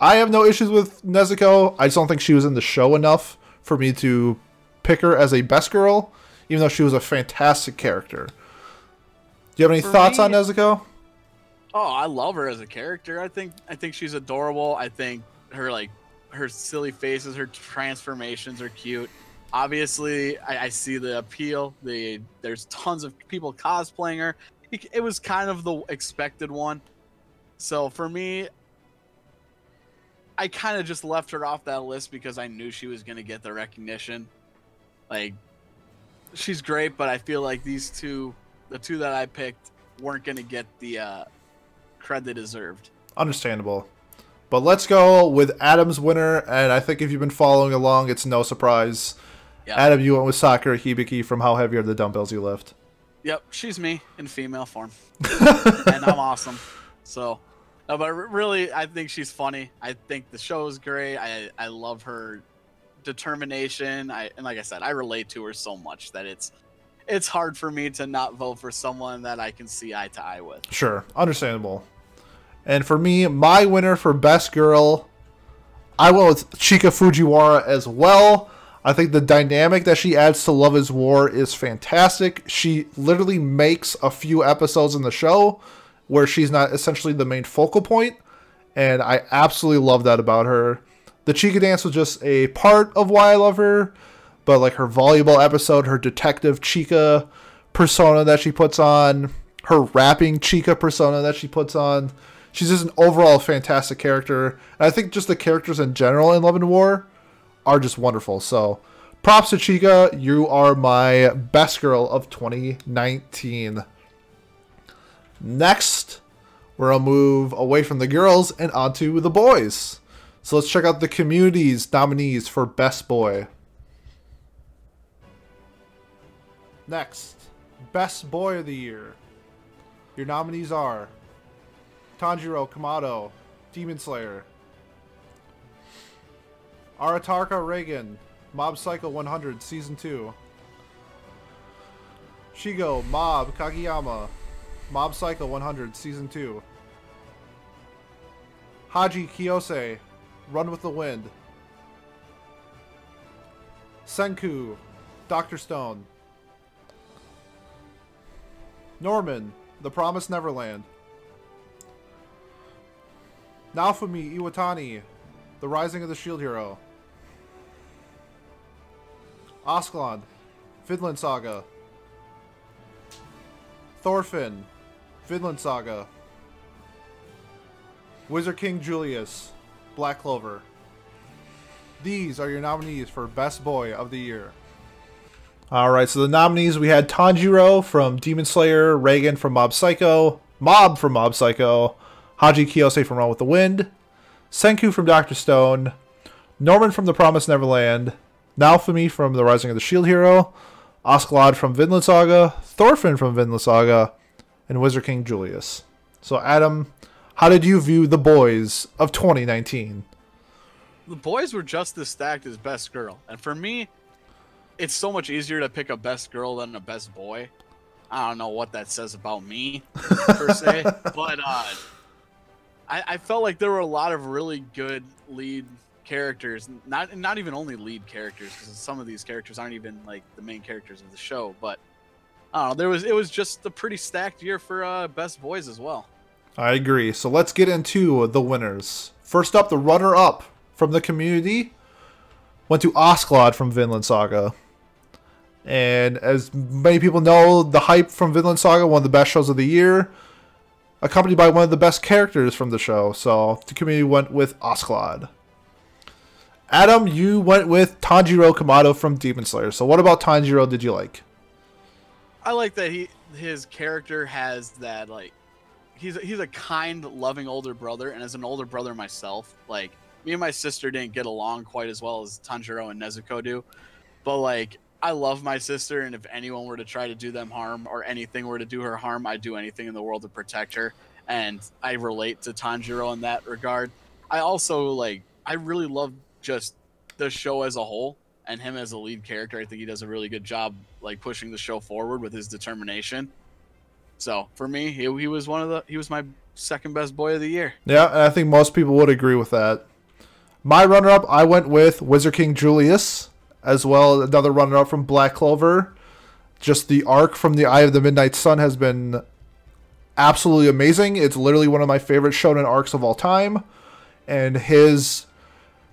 I have no issues with Nezuko. I just don't think she was in the show enough for me to pick her as a best girl, even though she was a fantastic character. Do you have any For thoughts me- on Nezuko? Oh, I love her as a character. I think I think she's adorable. I think her like her silly faces, her transformations are cute. Obviously, I, I see the appeal. The there's tons of people cosplaying her. It, it was kind of the expected one. So for me, I kind of just left her off that list because I knew she was gonna get the recognition. Like, she's great, but I feel like these two, the two that I picked, weren't gonna get the uh, cred they deserved. Understandable. But let's go with Adam's winner, and I think if you've been following along, it's no surprise. Yeah. Adam, you went with Sakura Hibiki from How Heavy Are the Dumbbells You Lift? Yep, she's me in female form, and I'm awesome. So, no, but really, I think she's funny. I think the show is great. I I love her determination. I and like I said, I relate to her so much that it's it's hard for me to not vote for someone that I can see eye to eye with. Sure, understandable. And for me, my winner for Best Girl, I went with Chika Fujiwara as well. I think the dynamic that she adds to Love is War is fantastic. She literally makes a few episodes in the show where she's not essentially the main focal point, and I absolutely love that about her. The Chika dance was just a part of why I love her, but like her volleyball episode, her detective Chika persona that she puts on, her rapping Chika persona that she puts on, she's just an overall fantastic character. And I think just the characters in general in Love and War are just wonderful. So props to Chika. You are my best girl of 2019. Next, we're going to move away from the girls and onto the boys. So let's check out the community's nominees for Best Boy. Next, Best Boy of the Year. Your nominees are Tanjiro Kamado, Demon Slayer. Arataka Reigen, Mob Psycho 100, Season 2. Shigeo, Mob, Kageyama, Mob Psycho 100, Season 2. Haiji Kiyose, Run with the Wind. Senku, Dr. Stone. Norman, The Promised Neverland. Naofumi Iwatani, The Rising of the Shield Hero. Askeladd, Vinland Saga. Thorfinn, Vinland Saga. Wizard King Julius, Black Clover. These are your nominees for Best Boy of the Year. Alright, so the nominees we had Tanjiro from Demon Slayer, Reigen from Mob Psycho, Mob from Mob Psycho, Haiji Kiyose from Run with the Wind, Senku from Dr. Stone, Norman from The Promised Neverland, Naofumi from The Rising of the Shield Hero, Askeladd from Vinland Saga, Thorfinn from Vinland Saga, and Wizard King Julius. So, Adam, how did you view the boys of 2019? the boys were just as stacked as best girl and for me it's so much easier to pick a best girl than a best boy i don't know what that says about me per se but uh I, I felt like there were a lot of really good lead characters not not even only lead characters because some of these characters aren't even like the main characters of the show but I don't know. There was it was just a pretty stacked year for uh, best boys as well. I agree. So let's get into the winners. First up, the runner up from the community went to Askeladd from Vinland Saga. And as many people know, the hype from Vinland Saga, one of the best shows of the year, accompanied by one of the best characters from the show. So the community went with Askeladd. Adam, you went with Tanjiro Kamado from Demon Slayer. So what about Tanjiro did you like? I like that he his character has that like he's a, he's a kind, loving older brother, and as an older brother myself, like me and my sister didn't get along quite as well as Tanjiro and Nezuko do, but like I love my sister, and if anyone were to try to do them harm or anything were to do her harm, I'd do anything in the world to protect her, and I relate to Tanjiro in that regard. I also like I really love just the show as a whole and him as a lead character. I think he does a really good job like pushing the show forward with his determination. So for me, he, he was one of the he was my second best boy of the year. Yeah, and I think most people would agree with that. My runner up, I went with Wizard King Julius, as well another runner up from Black Clover. Just the arc from the Eye of the Midnight Sun has been absolutely amazing. It's literally one of my favorite shonen arcs of all time, and his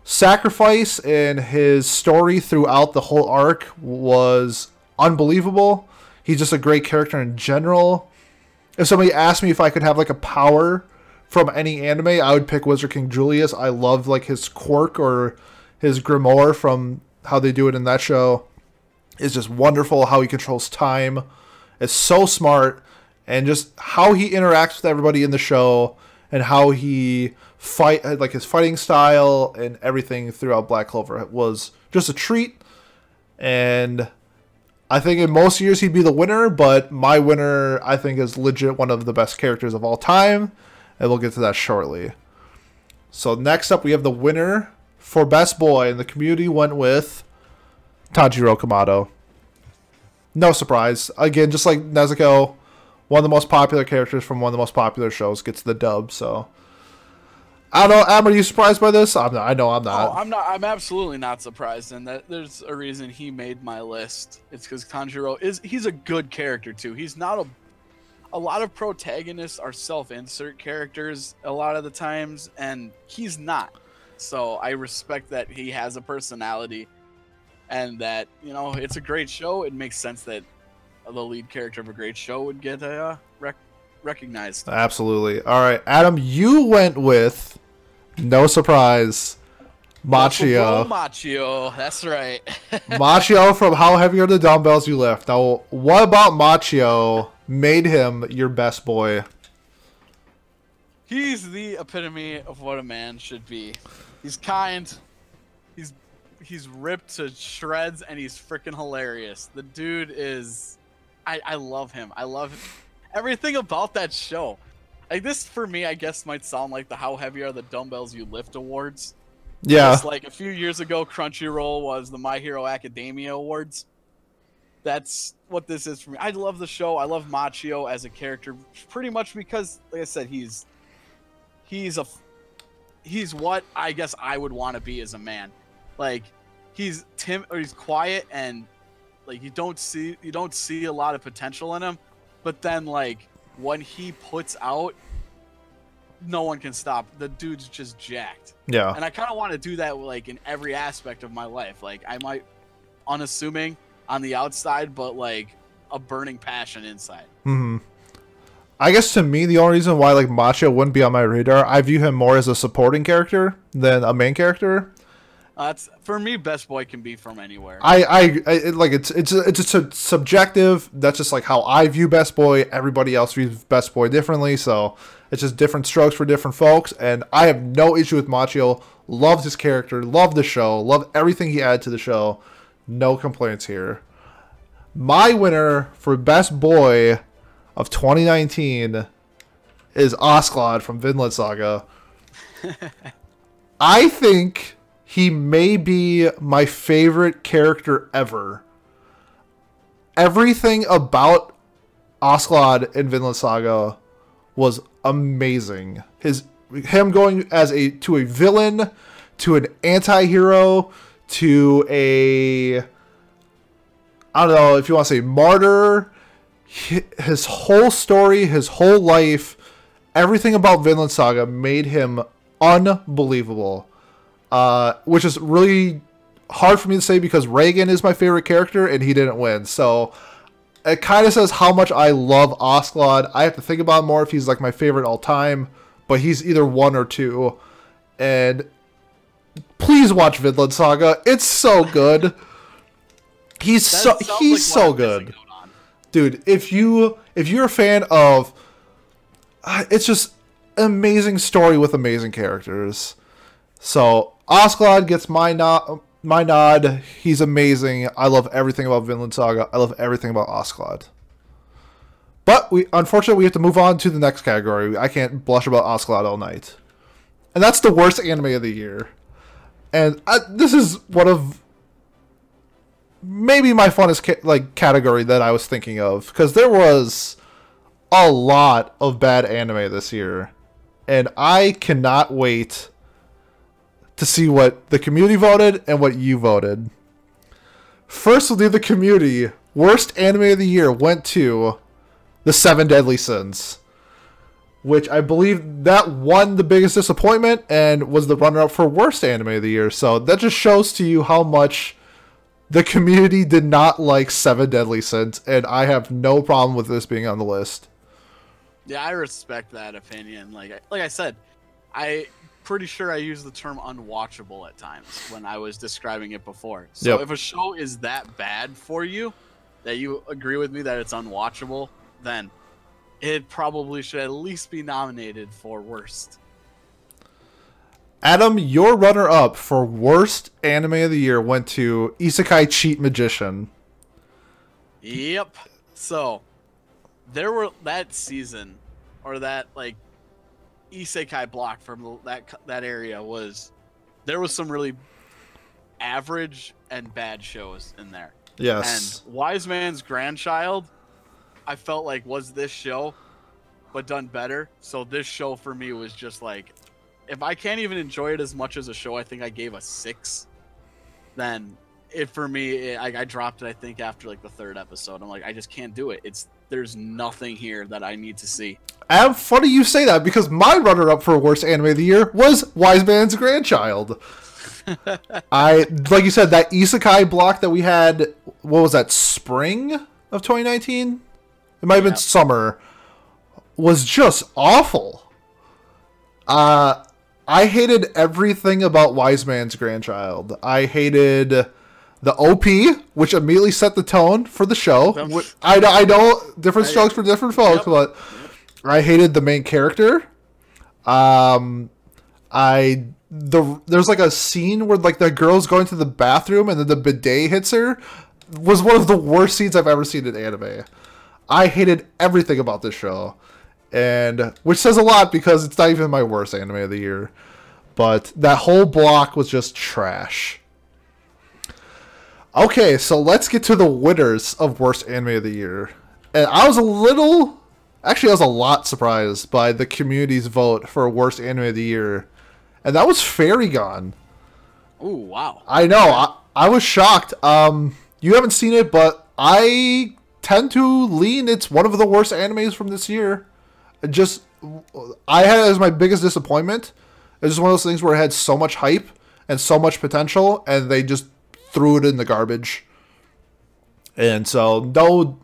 sacrifice and his story throughout the whole arc was unbelievable. He's just a great character in general. If somebody asked me if I could have like a power from any anime, I would pick Wizard King Julius. I love like his quirk or his grimoire from how they do it in that show. Is just wonderful how he controls time. It's so smart and just how he interacts with everybody in the show and how he fight like his fighting style and everything throughout Black Clover was just a treat. And I think in most years he'd be the winner, but my winner I think is legit one of the best characters of all time, and we'll get to that shortly. So next up we have the winner for best boy, and the community went with Tanjiro Kamado. No surprise. Again, just like Nezuko, one of the most popular characters from one of the most popular shows gets the dub. So I don't know. Am, are you surprised by this? I'm not. I know I'm not. Oh, I'm not. I'm absolutely not surprised, and that there's a reason he made my list. It's because Tanjiro is he's a good character too. He's not a. A lot of protagonists are self-insert characters a lot of the times, and he's not. So I respect that he has a personality, and that you know it's a great show. It makes sense that the lead character of a great show would get uh, rec- recognized. Absolutely. All right, Adam, you went with no surprise. Machio. Machio, that's right. Machio from How Heavy Are the Dumbbells You Lift. Now, what about Machio made him your best boy? He's the epitome of what a man should be. He's kind. He's he's ripped to shreds and he's freaking hilarious. The dude is I I love him. I love everything about that show. Like this for me, I guess might sound like the How Heavy Are the Dumbbells You Lift awards. Yeah. Just like a few years ago, Crunchyroll was the My Hero Academia Awards. That's what this is for me. I love the show. I love Machio as a character, pretty much because, like I said, he's he's a he's what I guess I would want to be as a man. Like he's tim or he's quiet and like you don't see you don't see a lot of potential in him, but then like when he puts out, no one can stop. The dude's just jacked Yeah. and I kind of want to do that like in every aspect of my life. Like I might unassuming on the outside, but like a burning passion inside. hmm I guess to me, the only reason why like Machio wouldn't be on my radar, I view him more as a supporting character than a main character. Uh, that's for me. Best boy can be from anywhere. I, I, I it, like it's it's it's just a subjective. That's just like how I view Best Boy. Everybody else views Best Boy differently, so it's just different strokes for different folks. And I have no issue with Machio. Loved his character. Loved the show. Loved everything he added to the show. No complaints here. My winner for Best Boy of 2019 is Askeladd from Vinland Saga. I think he may be my favorite character ever. Everything about Askeladd in Vinland Saga was amazing. His him going as a to a villain, to an anti-hero, to a I don't know if you want to say martyr. Hi- His whole story, his whole life, everything about Vinland Saga made him unbelievable. Uh, which is really hard for me to say because Reigen is my favorite character and he didn't win. So it kind of says how much I love Askeladd. I have to think about more if he's like my favorite all time, but he's either one or two. And please watch Vinland Saga. It's so good. He's That so sounds like he's so good missing out on. Dude if you if you're a fan of uh, it's just amazing story with amazing characters. So Askeladd gets my nod my nod. He's amazing. I love everything about vinland saga. I love everything about Askeladd but we unfortunately we have to move on to the next category. I can't blush about Askeladd all night. And that's the worst anime of the year. And I, this is one of maybe my funnest ca- like category that I was thinking of because there was a lot of bad anime this year, and I cannot wait to see what the community voted and what you voted. First, we'll do the community. Worst anime of the year went to The Seven Deadly Sins, which I believe that won the biggest disappointment and was the runner up for worst anime of the year. So that just shows to you how much the community did not like Seven Deadly Sins, and I have no problem with this being on the list. Yeah, I respect that opinion. Like, I- like I said, I pretty sure I used the term unwatchable at times when I was describing it before. So Yep. if a show is that bad for you, that you agree with me that it's unwatchable, then it probably should at least be nominated for worst. Adam, your runner up for worst anime of the year went to Isekai Cheat Magician. Yep. So there were that season or that like isekai block from that that area was there was some really average and bad shows in there. Yes. And Wise Man's Grandchild I felt like was this show but done better. So this show for me was just like if I can't even enjoy it as much as a show I think I gave a 6 then it for me it, I, I dropped it i think after like the third episode i'm like i just can't do it it's there's nothing here that i need to see Adam, funny you say that because my runner up for worst anime of the year was Wise Man's Grandchild. I like you said that isekai block that we had. What was that? Spring of 2019. It might have been summer. Was just awful. Uh, I hated everything about Wise Man's Grandchild. I hated the OP, which immediately set the tone for the show. I, know- I know different strokes for different folks, Yep. but I hated the main character. Um, I the there's like a scene where like the girl's going to the bathroom and then the bidet hits her. Was one of the worst scenes I've ever seen in anime. I hated everything about this show, and which says a lot because it's not even my worst anime of the year. But that whole block was just trash. Okay, so let's get to the winners of worst anime of the year. And I was a little, actually, I was a lot surprised by the community's vote for worst anime of the year, and that was Fairy Gone. Oh, wow I know, I, I was shocked. Um, you haven't seen it, but I tend to lean it's one of the worst animes from this year. Just, I had as my biggest disappointment. It's just one of those things where it had so much hype and so much potential, and they just threw it in the garbage. And so, no,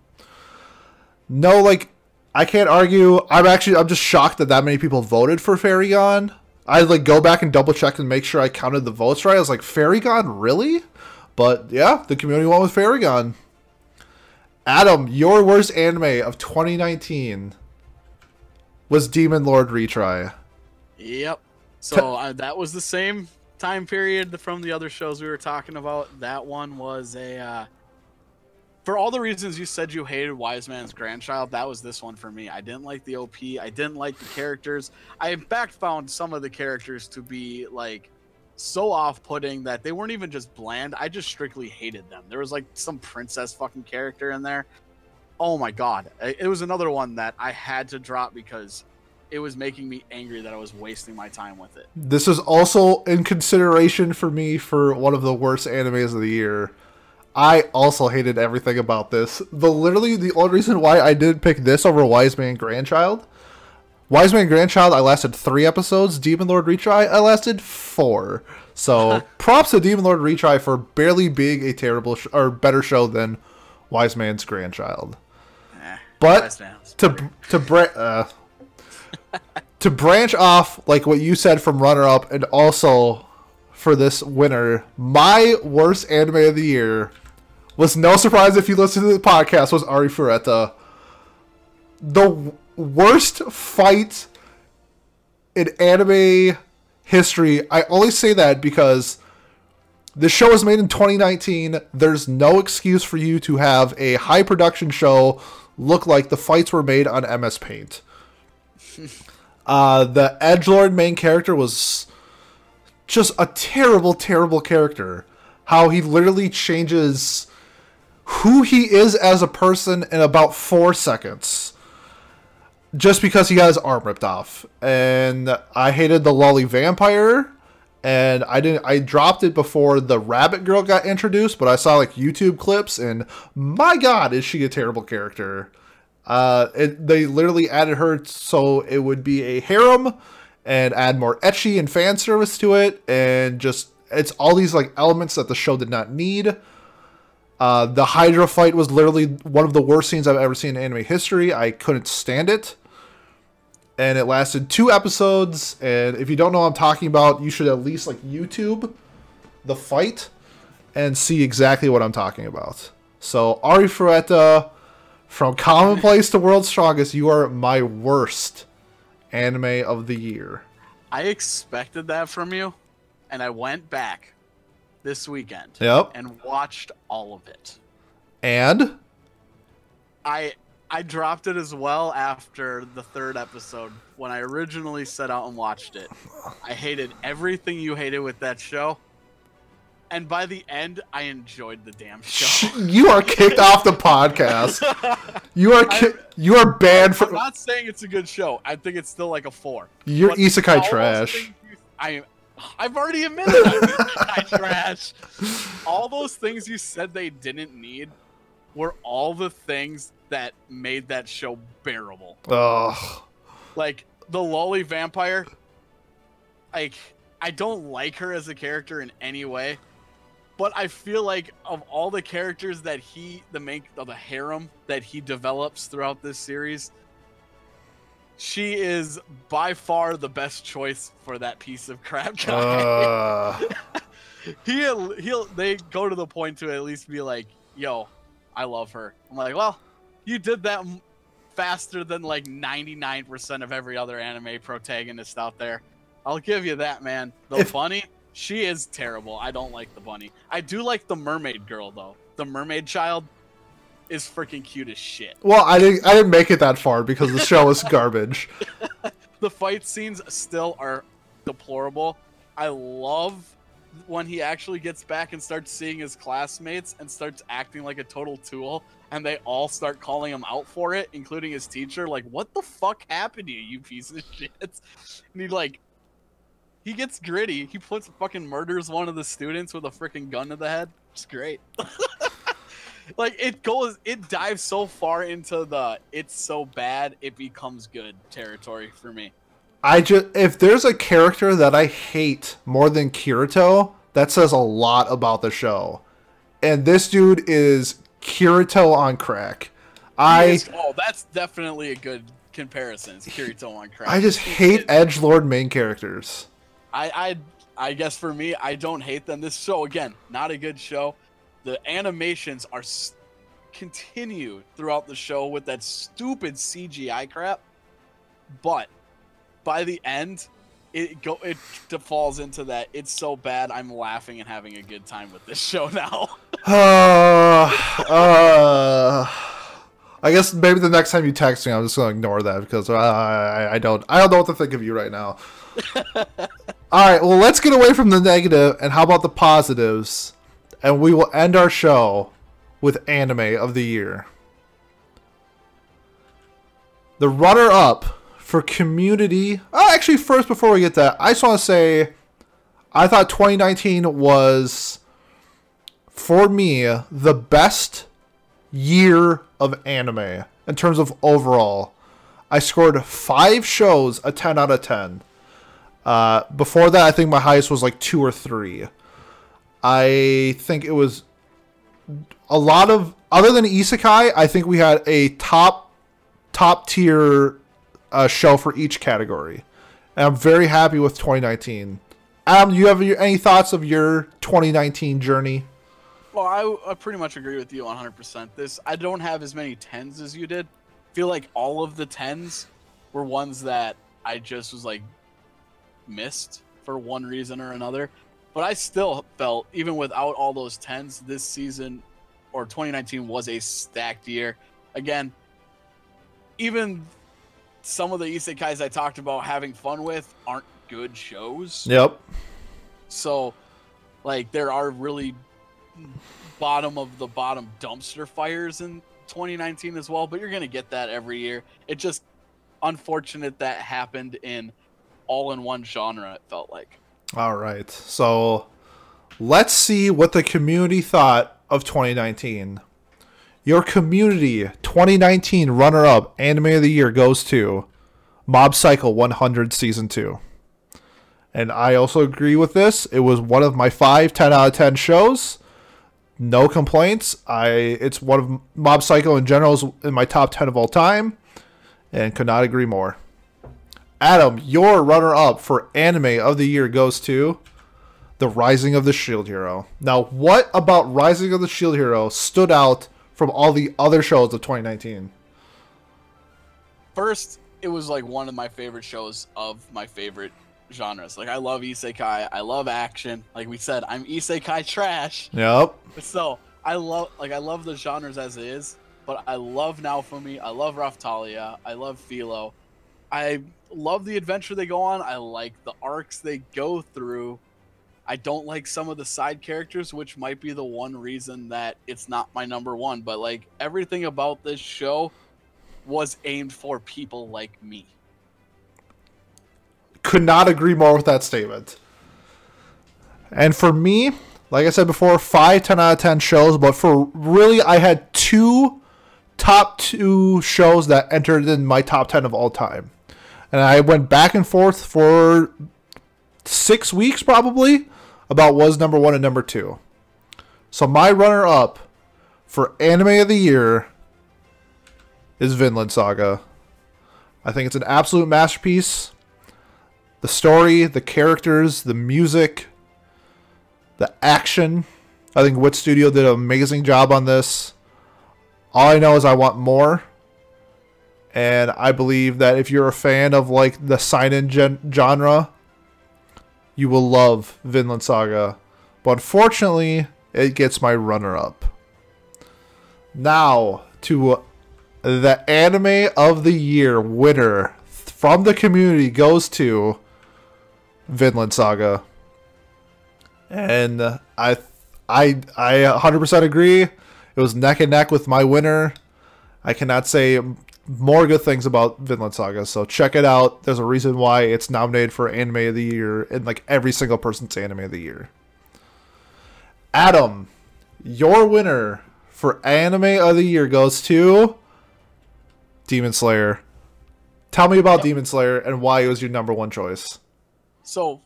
no, like, I can't argue. I'm actually, I'm just shocked that that many people voted for Fairy Gone. I like go back and double check and make sure I counted the votes right. I was like, Fairy Gone, really? But yeah, the community went with Fairy Gone. Adam, your worst anime of 2019 was Demon Lord Retry. yep so uh, that was the same time period from the other shows we were talking about that one was a uh, for all the reasons you said you hated Wise Man's Grandchild, that was this one for me. I didn't like the OP. I didn't like the characters. I in fact found some of the characters to be like so off-putting that they weren't even just bland. I just strictly hated them. There was like some princess fucking character in there. Oh my god, it was another one that I had to drop because it was making me angry that I was wasting my time with it. This is also in consideration for me for one of the worst animes of the year. I also hated everything about this. The literally the only reason why I didn't pick this over Wise Man Grandchild. Wise Man Grandchild, I lasted three episodes. Demon Lord Retry, I lasted four. So props to Demon Lord Retry for barely being a terrible sh- or better show than Wise Man's Grandchild. But to to bra- uh, to branch off like what you said from runner up and also for this winner my worst anime of the year was no surprise if you listen to the podcast was Arifureta the w- worst fight in anime history i only say that because the show was made in 2019 there's no excuse for you to have a high production show look like the fights were made on ms paint uh, the edge lord main character was just a terrible, terrible character. How he literally changes who he is as a person in about four seconds. Just because he got his arm ripped off. And I hated the lolly vampire. And I didn't. I dropped it before the Rabbit Girl got introduced, but I saw like YouTube clips, and my God, is she a terrible character? Uh, it, they literally added her so it would be a harem, and add more ecchi and fan service to it, and just it's all these like elements that the show did not need. Uh, the Hydra fight was literally one of the worst scenes I've ever seen in anime history. I couldn't stand it. And it lasted two episodes. And if you don't know what I'm talking about, you should at least like YouTube the fight and see exactly what I'm talking about. So, Arifureta, from Commonplace to World's Strongest, you are my worst anime of the year. I expected that from you, and I went back this weekend Yep. and watched all of it. And I I dropped it as well after the third episode when I originally set out and watched it. I hated everything you hated with that show. And by the end, I enjoyed the damn show. you are kicked off the podcast. You are ki- you are banned I'm not saying it's a good show. I think it's still like a four. You're But isekai trash. you- I, I've already admitted I'm isekai trash. All those things you said they didn't need were all the things that made that show bearable. Like the lolly vampire. Like I don't like her as a character in any way, but I feel like of all the characters that he, the main, of the harem that he develops throughout this series, she is by far the best choice for that piece of crap guy. Uh, he'll he'll they go to the point to at least be like, "Yo, I love her." I'm like, "Well, you did that faster than like 99% of every other anime protagonist out there. I'll give you that, man. The If- bunny, she is terrible. I don't like the bunny. I do like the mermaid girl though. The mermaid child is freaking cute as shit. well, I didn't I didn't make it that far because the show is garbage. the fight scenes still are deplorable. I love when he actually gets back and starts seeing his classmates and starts acting like a total tool and they all start calling him out for it, including his teacher. Like, what the fuck happened to you, you piece of shit? And he like he gets gritty. He puts fucking murders one of the students with a freaking gun to the head. It's great. like it goes it dives so far into the it's so bad it becomes good territory for me. I just if there's a character that I hate more than Kirito, that says a lot about the show. And this dude is Kirito on crack. I is- oh, that's definitely a good comparison. It's Kirito on crack. I just hate edge lord main characters. I, I I guess for me, I don't hate them. This show again, not a good show. The animations are s- continue throughout the show with that stupid CGI crap, but by the end, it go it falls into that. It's so bad, I'm laughing and having a good time with this show now. Uh, uh, I guess maybe the next time you text me, I'm just gonna ignore that because I, I, I don't I don't know what to think of you right now. All right, well let's get away from the negative and how about the positives, and we will end our show with anime of the year. The runner-up for community. Oh, actually, first before we get that, I just want to say, I thought 2019 was for me the best year of anime in terms of overall. I scored five shows a 10 out of 10. Uh, before that, I think my highest was like two or three. I think it was a lot of other than isekai. I think we had a top top tier uh, show for each category, and I'm very happy with 2019. Adam, do you have any thoughts of your 2019 journey? Well, I, I pretty much agree with you 100%. This I don't have as many tens as you did. feel like all of the tens were ones that I just was like missed for one reason or another. But I still felt even without all those tens, this season or 2019 was a stacked year. Again, even some of the isekais I talked about having fun with aren't good shows. Yep. So, like, there are really bottom of the bottom dumpster fires in 2019 as well, but you're going to get that every year. It just unfortunate that happened in all in one genre, it felt like. All right. So let's see what the community thought of 2019. Your community 2019 runner up anime of the year goes to Mob Psycho 100 season 2. And I also agree with this. It was one of my 5 10 out of 10 shows. No complaints. I it's one of Mob Psycho in general is in my top 10 of all time and could not agree more. Adam, your runner up for anime of the year goes to The Rising of the Shield Hero. Now, what about Rising of the Shield Hero stood out from all the other shows of 2019? First, it was like one of my favorite shows of my favorite genres. Like I love isekai, I love action. Like we said, I'm isekai trash. Yep. So I love like I love the genres as it is, but I love Naofumi, I love Raphtalia, I love Filo. I love the adventure they go on. I like the arcs they go through. I don't like some of the side characters, which might be the one reason that it's not my number one. But like everything about this show was aimed for people like me. Could not agree more with that statement. And for me, like I said before, 5 10 out of 10 shows, but for really, I had two top two shows that entered in my top 10 of all time. And I went back and forth for six weeks probably about was number one and number two. So my runner up for anime of the year is Vinland Saga. I think it's an absolute masterpiece. The story, the characters, the music, the action. I think Wit Studio did an amazing job on this. All I know is I want more. And I believe that if you're a fan of like the seinen gen- genre, you will love Vinland Saga. But unfortunately, it gets my runner up. Now to the anime of the year winner from the community goes to Vinland Saga. And I I I 100% agree. It was neck and neck with my winner. I cannot say more good things about Vinland Saga, so check it out. There's a reason why it's nominated for Anime of the Year in like every single person's Anime of the Year. Adam, your winner for Anime of the Year goes to Demon Slayer. Tell me about Demon Slayer and why it was your number one choice. So,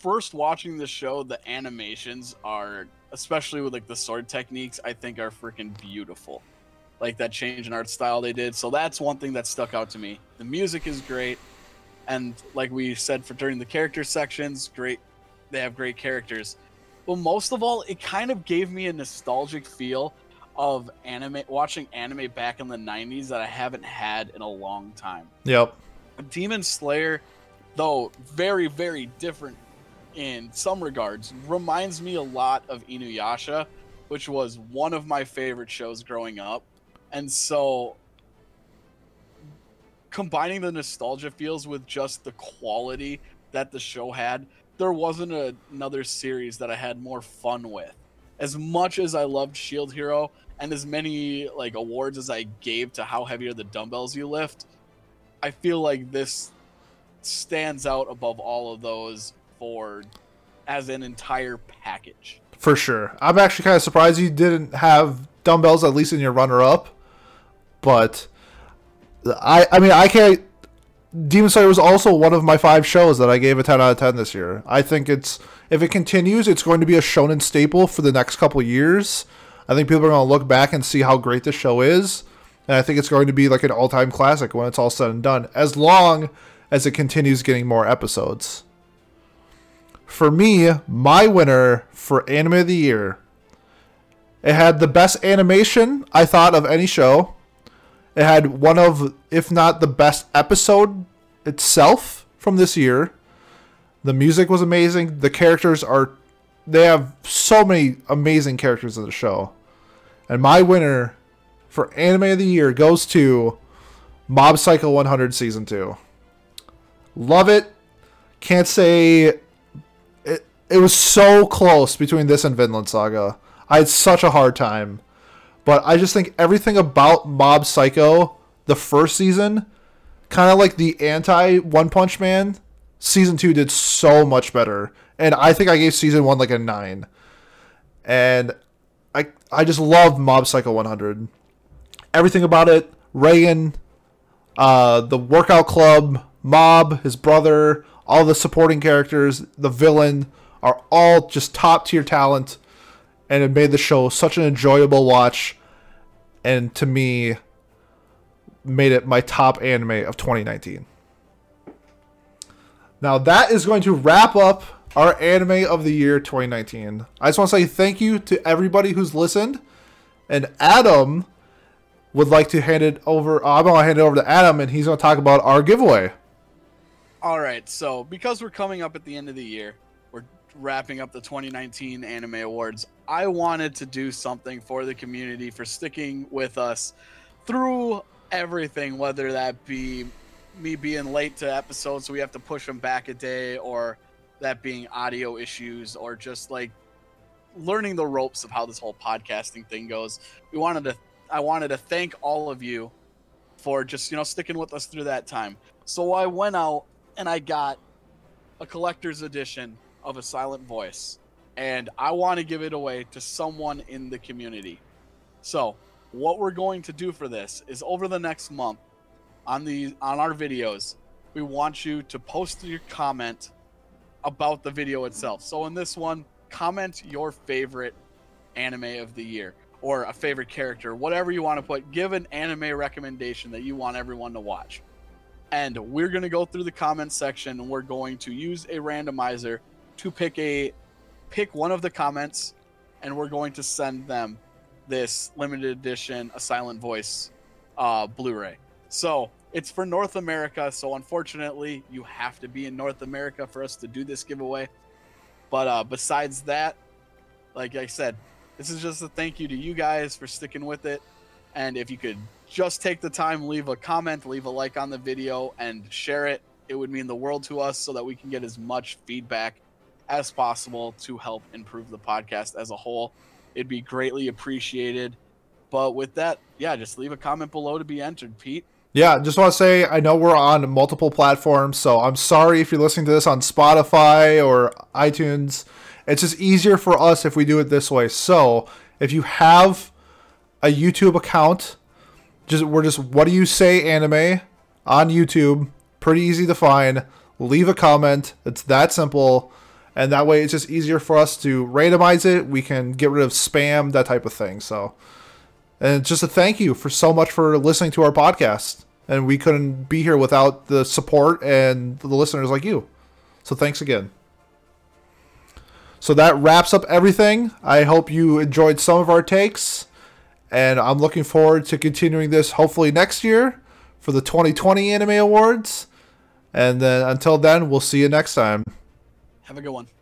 first watching the show, the animations are, especially with like the sword techniques, I think are freaking beautiful. Like that change in art style they did. So that's one thing that stuck out to me. The music is great, and like we said for during the character sections, great. They have great characters. But most of all, it kind of gave me a nostalgic feel of anime, watching anime back in the '90s that I haven't had in a long time. Yep. Demon Slayer, though very, very different in some regards, reminds me a lot of Inuyasha, which was one of my favorite shows growing up. And so combining the nostalgia feels with just the quality that the show had, there wasn't a, another series that I had more fun with. As much as I loved Shield Hero and as many like awards as I gave to how heavy are the dumbbells you lift, I feel like this stands out above all of those for as an entire package. For sure. I'm actually kind of surprised you didn't have dumbbells at least in your runner up. But I I mean I can't Demon Slayer was also one of my five shows that I gave a 10 out of 10 this year. I think it's if it continues, it's going to be a shonen staple for the next couple years. I think people are going to look back and see how great this show is, and I think it's going to be like an all-time classic when it's all said and done, as long as it continues getting more episodes. For me, my winner for anime of the year, it had the best animation I thought of any show. It had one of, if not the best episode itself from this year. The music was amazing. The characters are, they have so many amazing characters in the show. And my winner for anime of the year goes to Mob Psycho 100 Season 2. Love it. Can't say it, it was so close between this and Vinland Saga. I had such a hard time. But I just think everything about Mob Psycho, the first season, kind of like the anti One Punch Man, season two did so much better. and I think I gave season one like a nine. And I I just love Mob Psycho 100. Everything about it, Reigen, uh, the workout club, Mob, his brother, all the supporting characters, the villain are all just top tier talent, and it made the show such an enjoyable watch. And to me, made it my top anime of 2019. Now that is going to wrap up our anime of the year 2019. I just want to say thank you to everybody who's listened. And Adam would like to hand it over. Oh, I'm going to hand it over to Adam, and he's going to talk about our giveaway. All right, so because we're coming up at the end of the year, wrapping up the 2019 Anime Awards. I wanted to do something for the community for sticking with us through everything, whether that be me being late to episodes, so we have to push them back a day, or that being audio issues, or just like learning the ropes of how this whole podcasting thing goes. We wanted to, I wanted to thank all of you for just you know sticking with us through that time. So I went out and I got a collector's edition of a silent voice, and I want to give it away to someone in the community. So what we're going to do for this is over the next month on the on our videos, we want you to post your comment about the video itself. So in this one, comment your favorite anime of the year or a favorite character, whatever you want to put. Give an anime recommendation that you want everyone to watch. And we're going to go through the comment section and we're going to use a randomizer to pick a pick one of the comments and we're going to send them this limited edition a silent voice uh, Blu-ray. So it's for North America. So unfortunately, you have to be in North America for us to do this giveaway. But uh, besides that, like I said, this is just a thank you to you guys for sticking with it. And if you could just take the time, leave a comment, leave a like on the video, and share it, it would mean the world to us so that we can get as much feedback as possible to help improve the podcast as a whole. It'd be greatly appreciated. But with that, yeah, just leave a comment below to be entered, Pete. Yeah, just want to say I know we're on multiple platforms, so I'm sorry if you're listening to this on Spotify or iTunes. It's just easier for us if we do it this way. So if you have a YouTube account, just we're just what do you say anime on YouTube? Pretty easy to find. Leave a comment. It's that simple. And that way it's just easier for us to randomize it. We can get rid of spam, that type of thing. So and just a thank you for so much for listening to our podcast. And we couldn't be here without the support and the listeners like you. So thanks again. So that wraps up everything. I hope you enjoyed some of our takes. And I'm looking forward to continuing this hopefully next year for the 2020 Anime Awards. And then until then, we'll see you next time. Have a good one.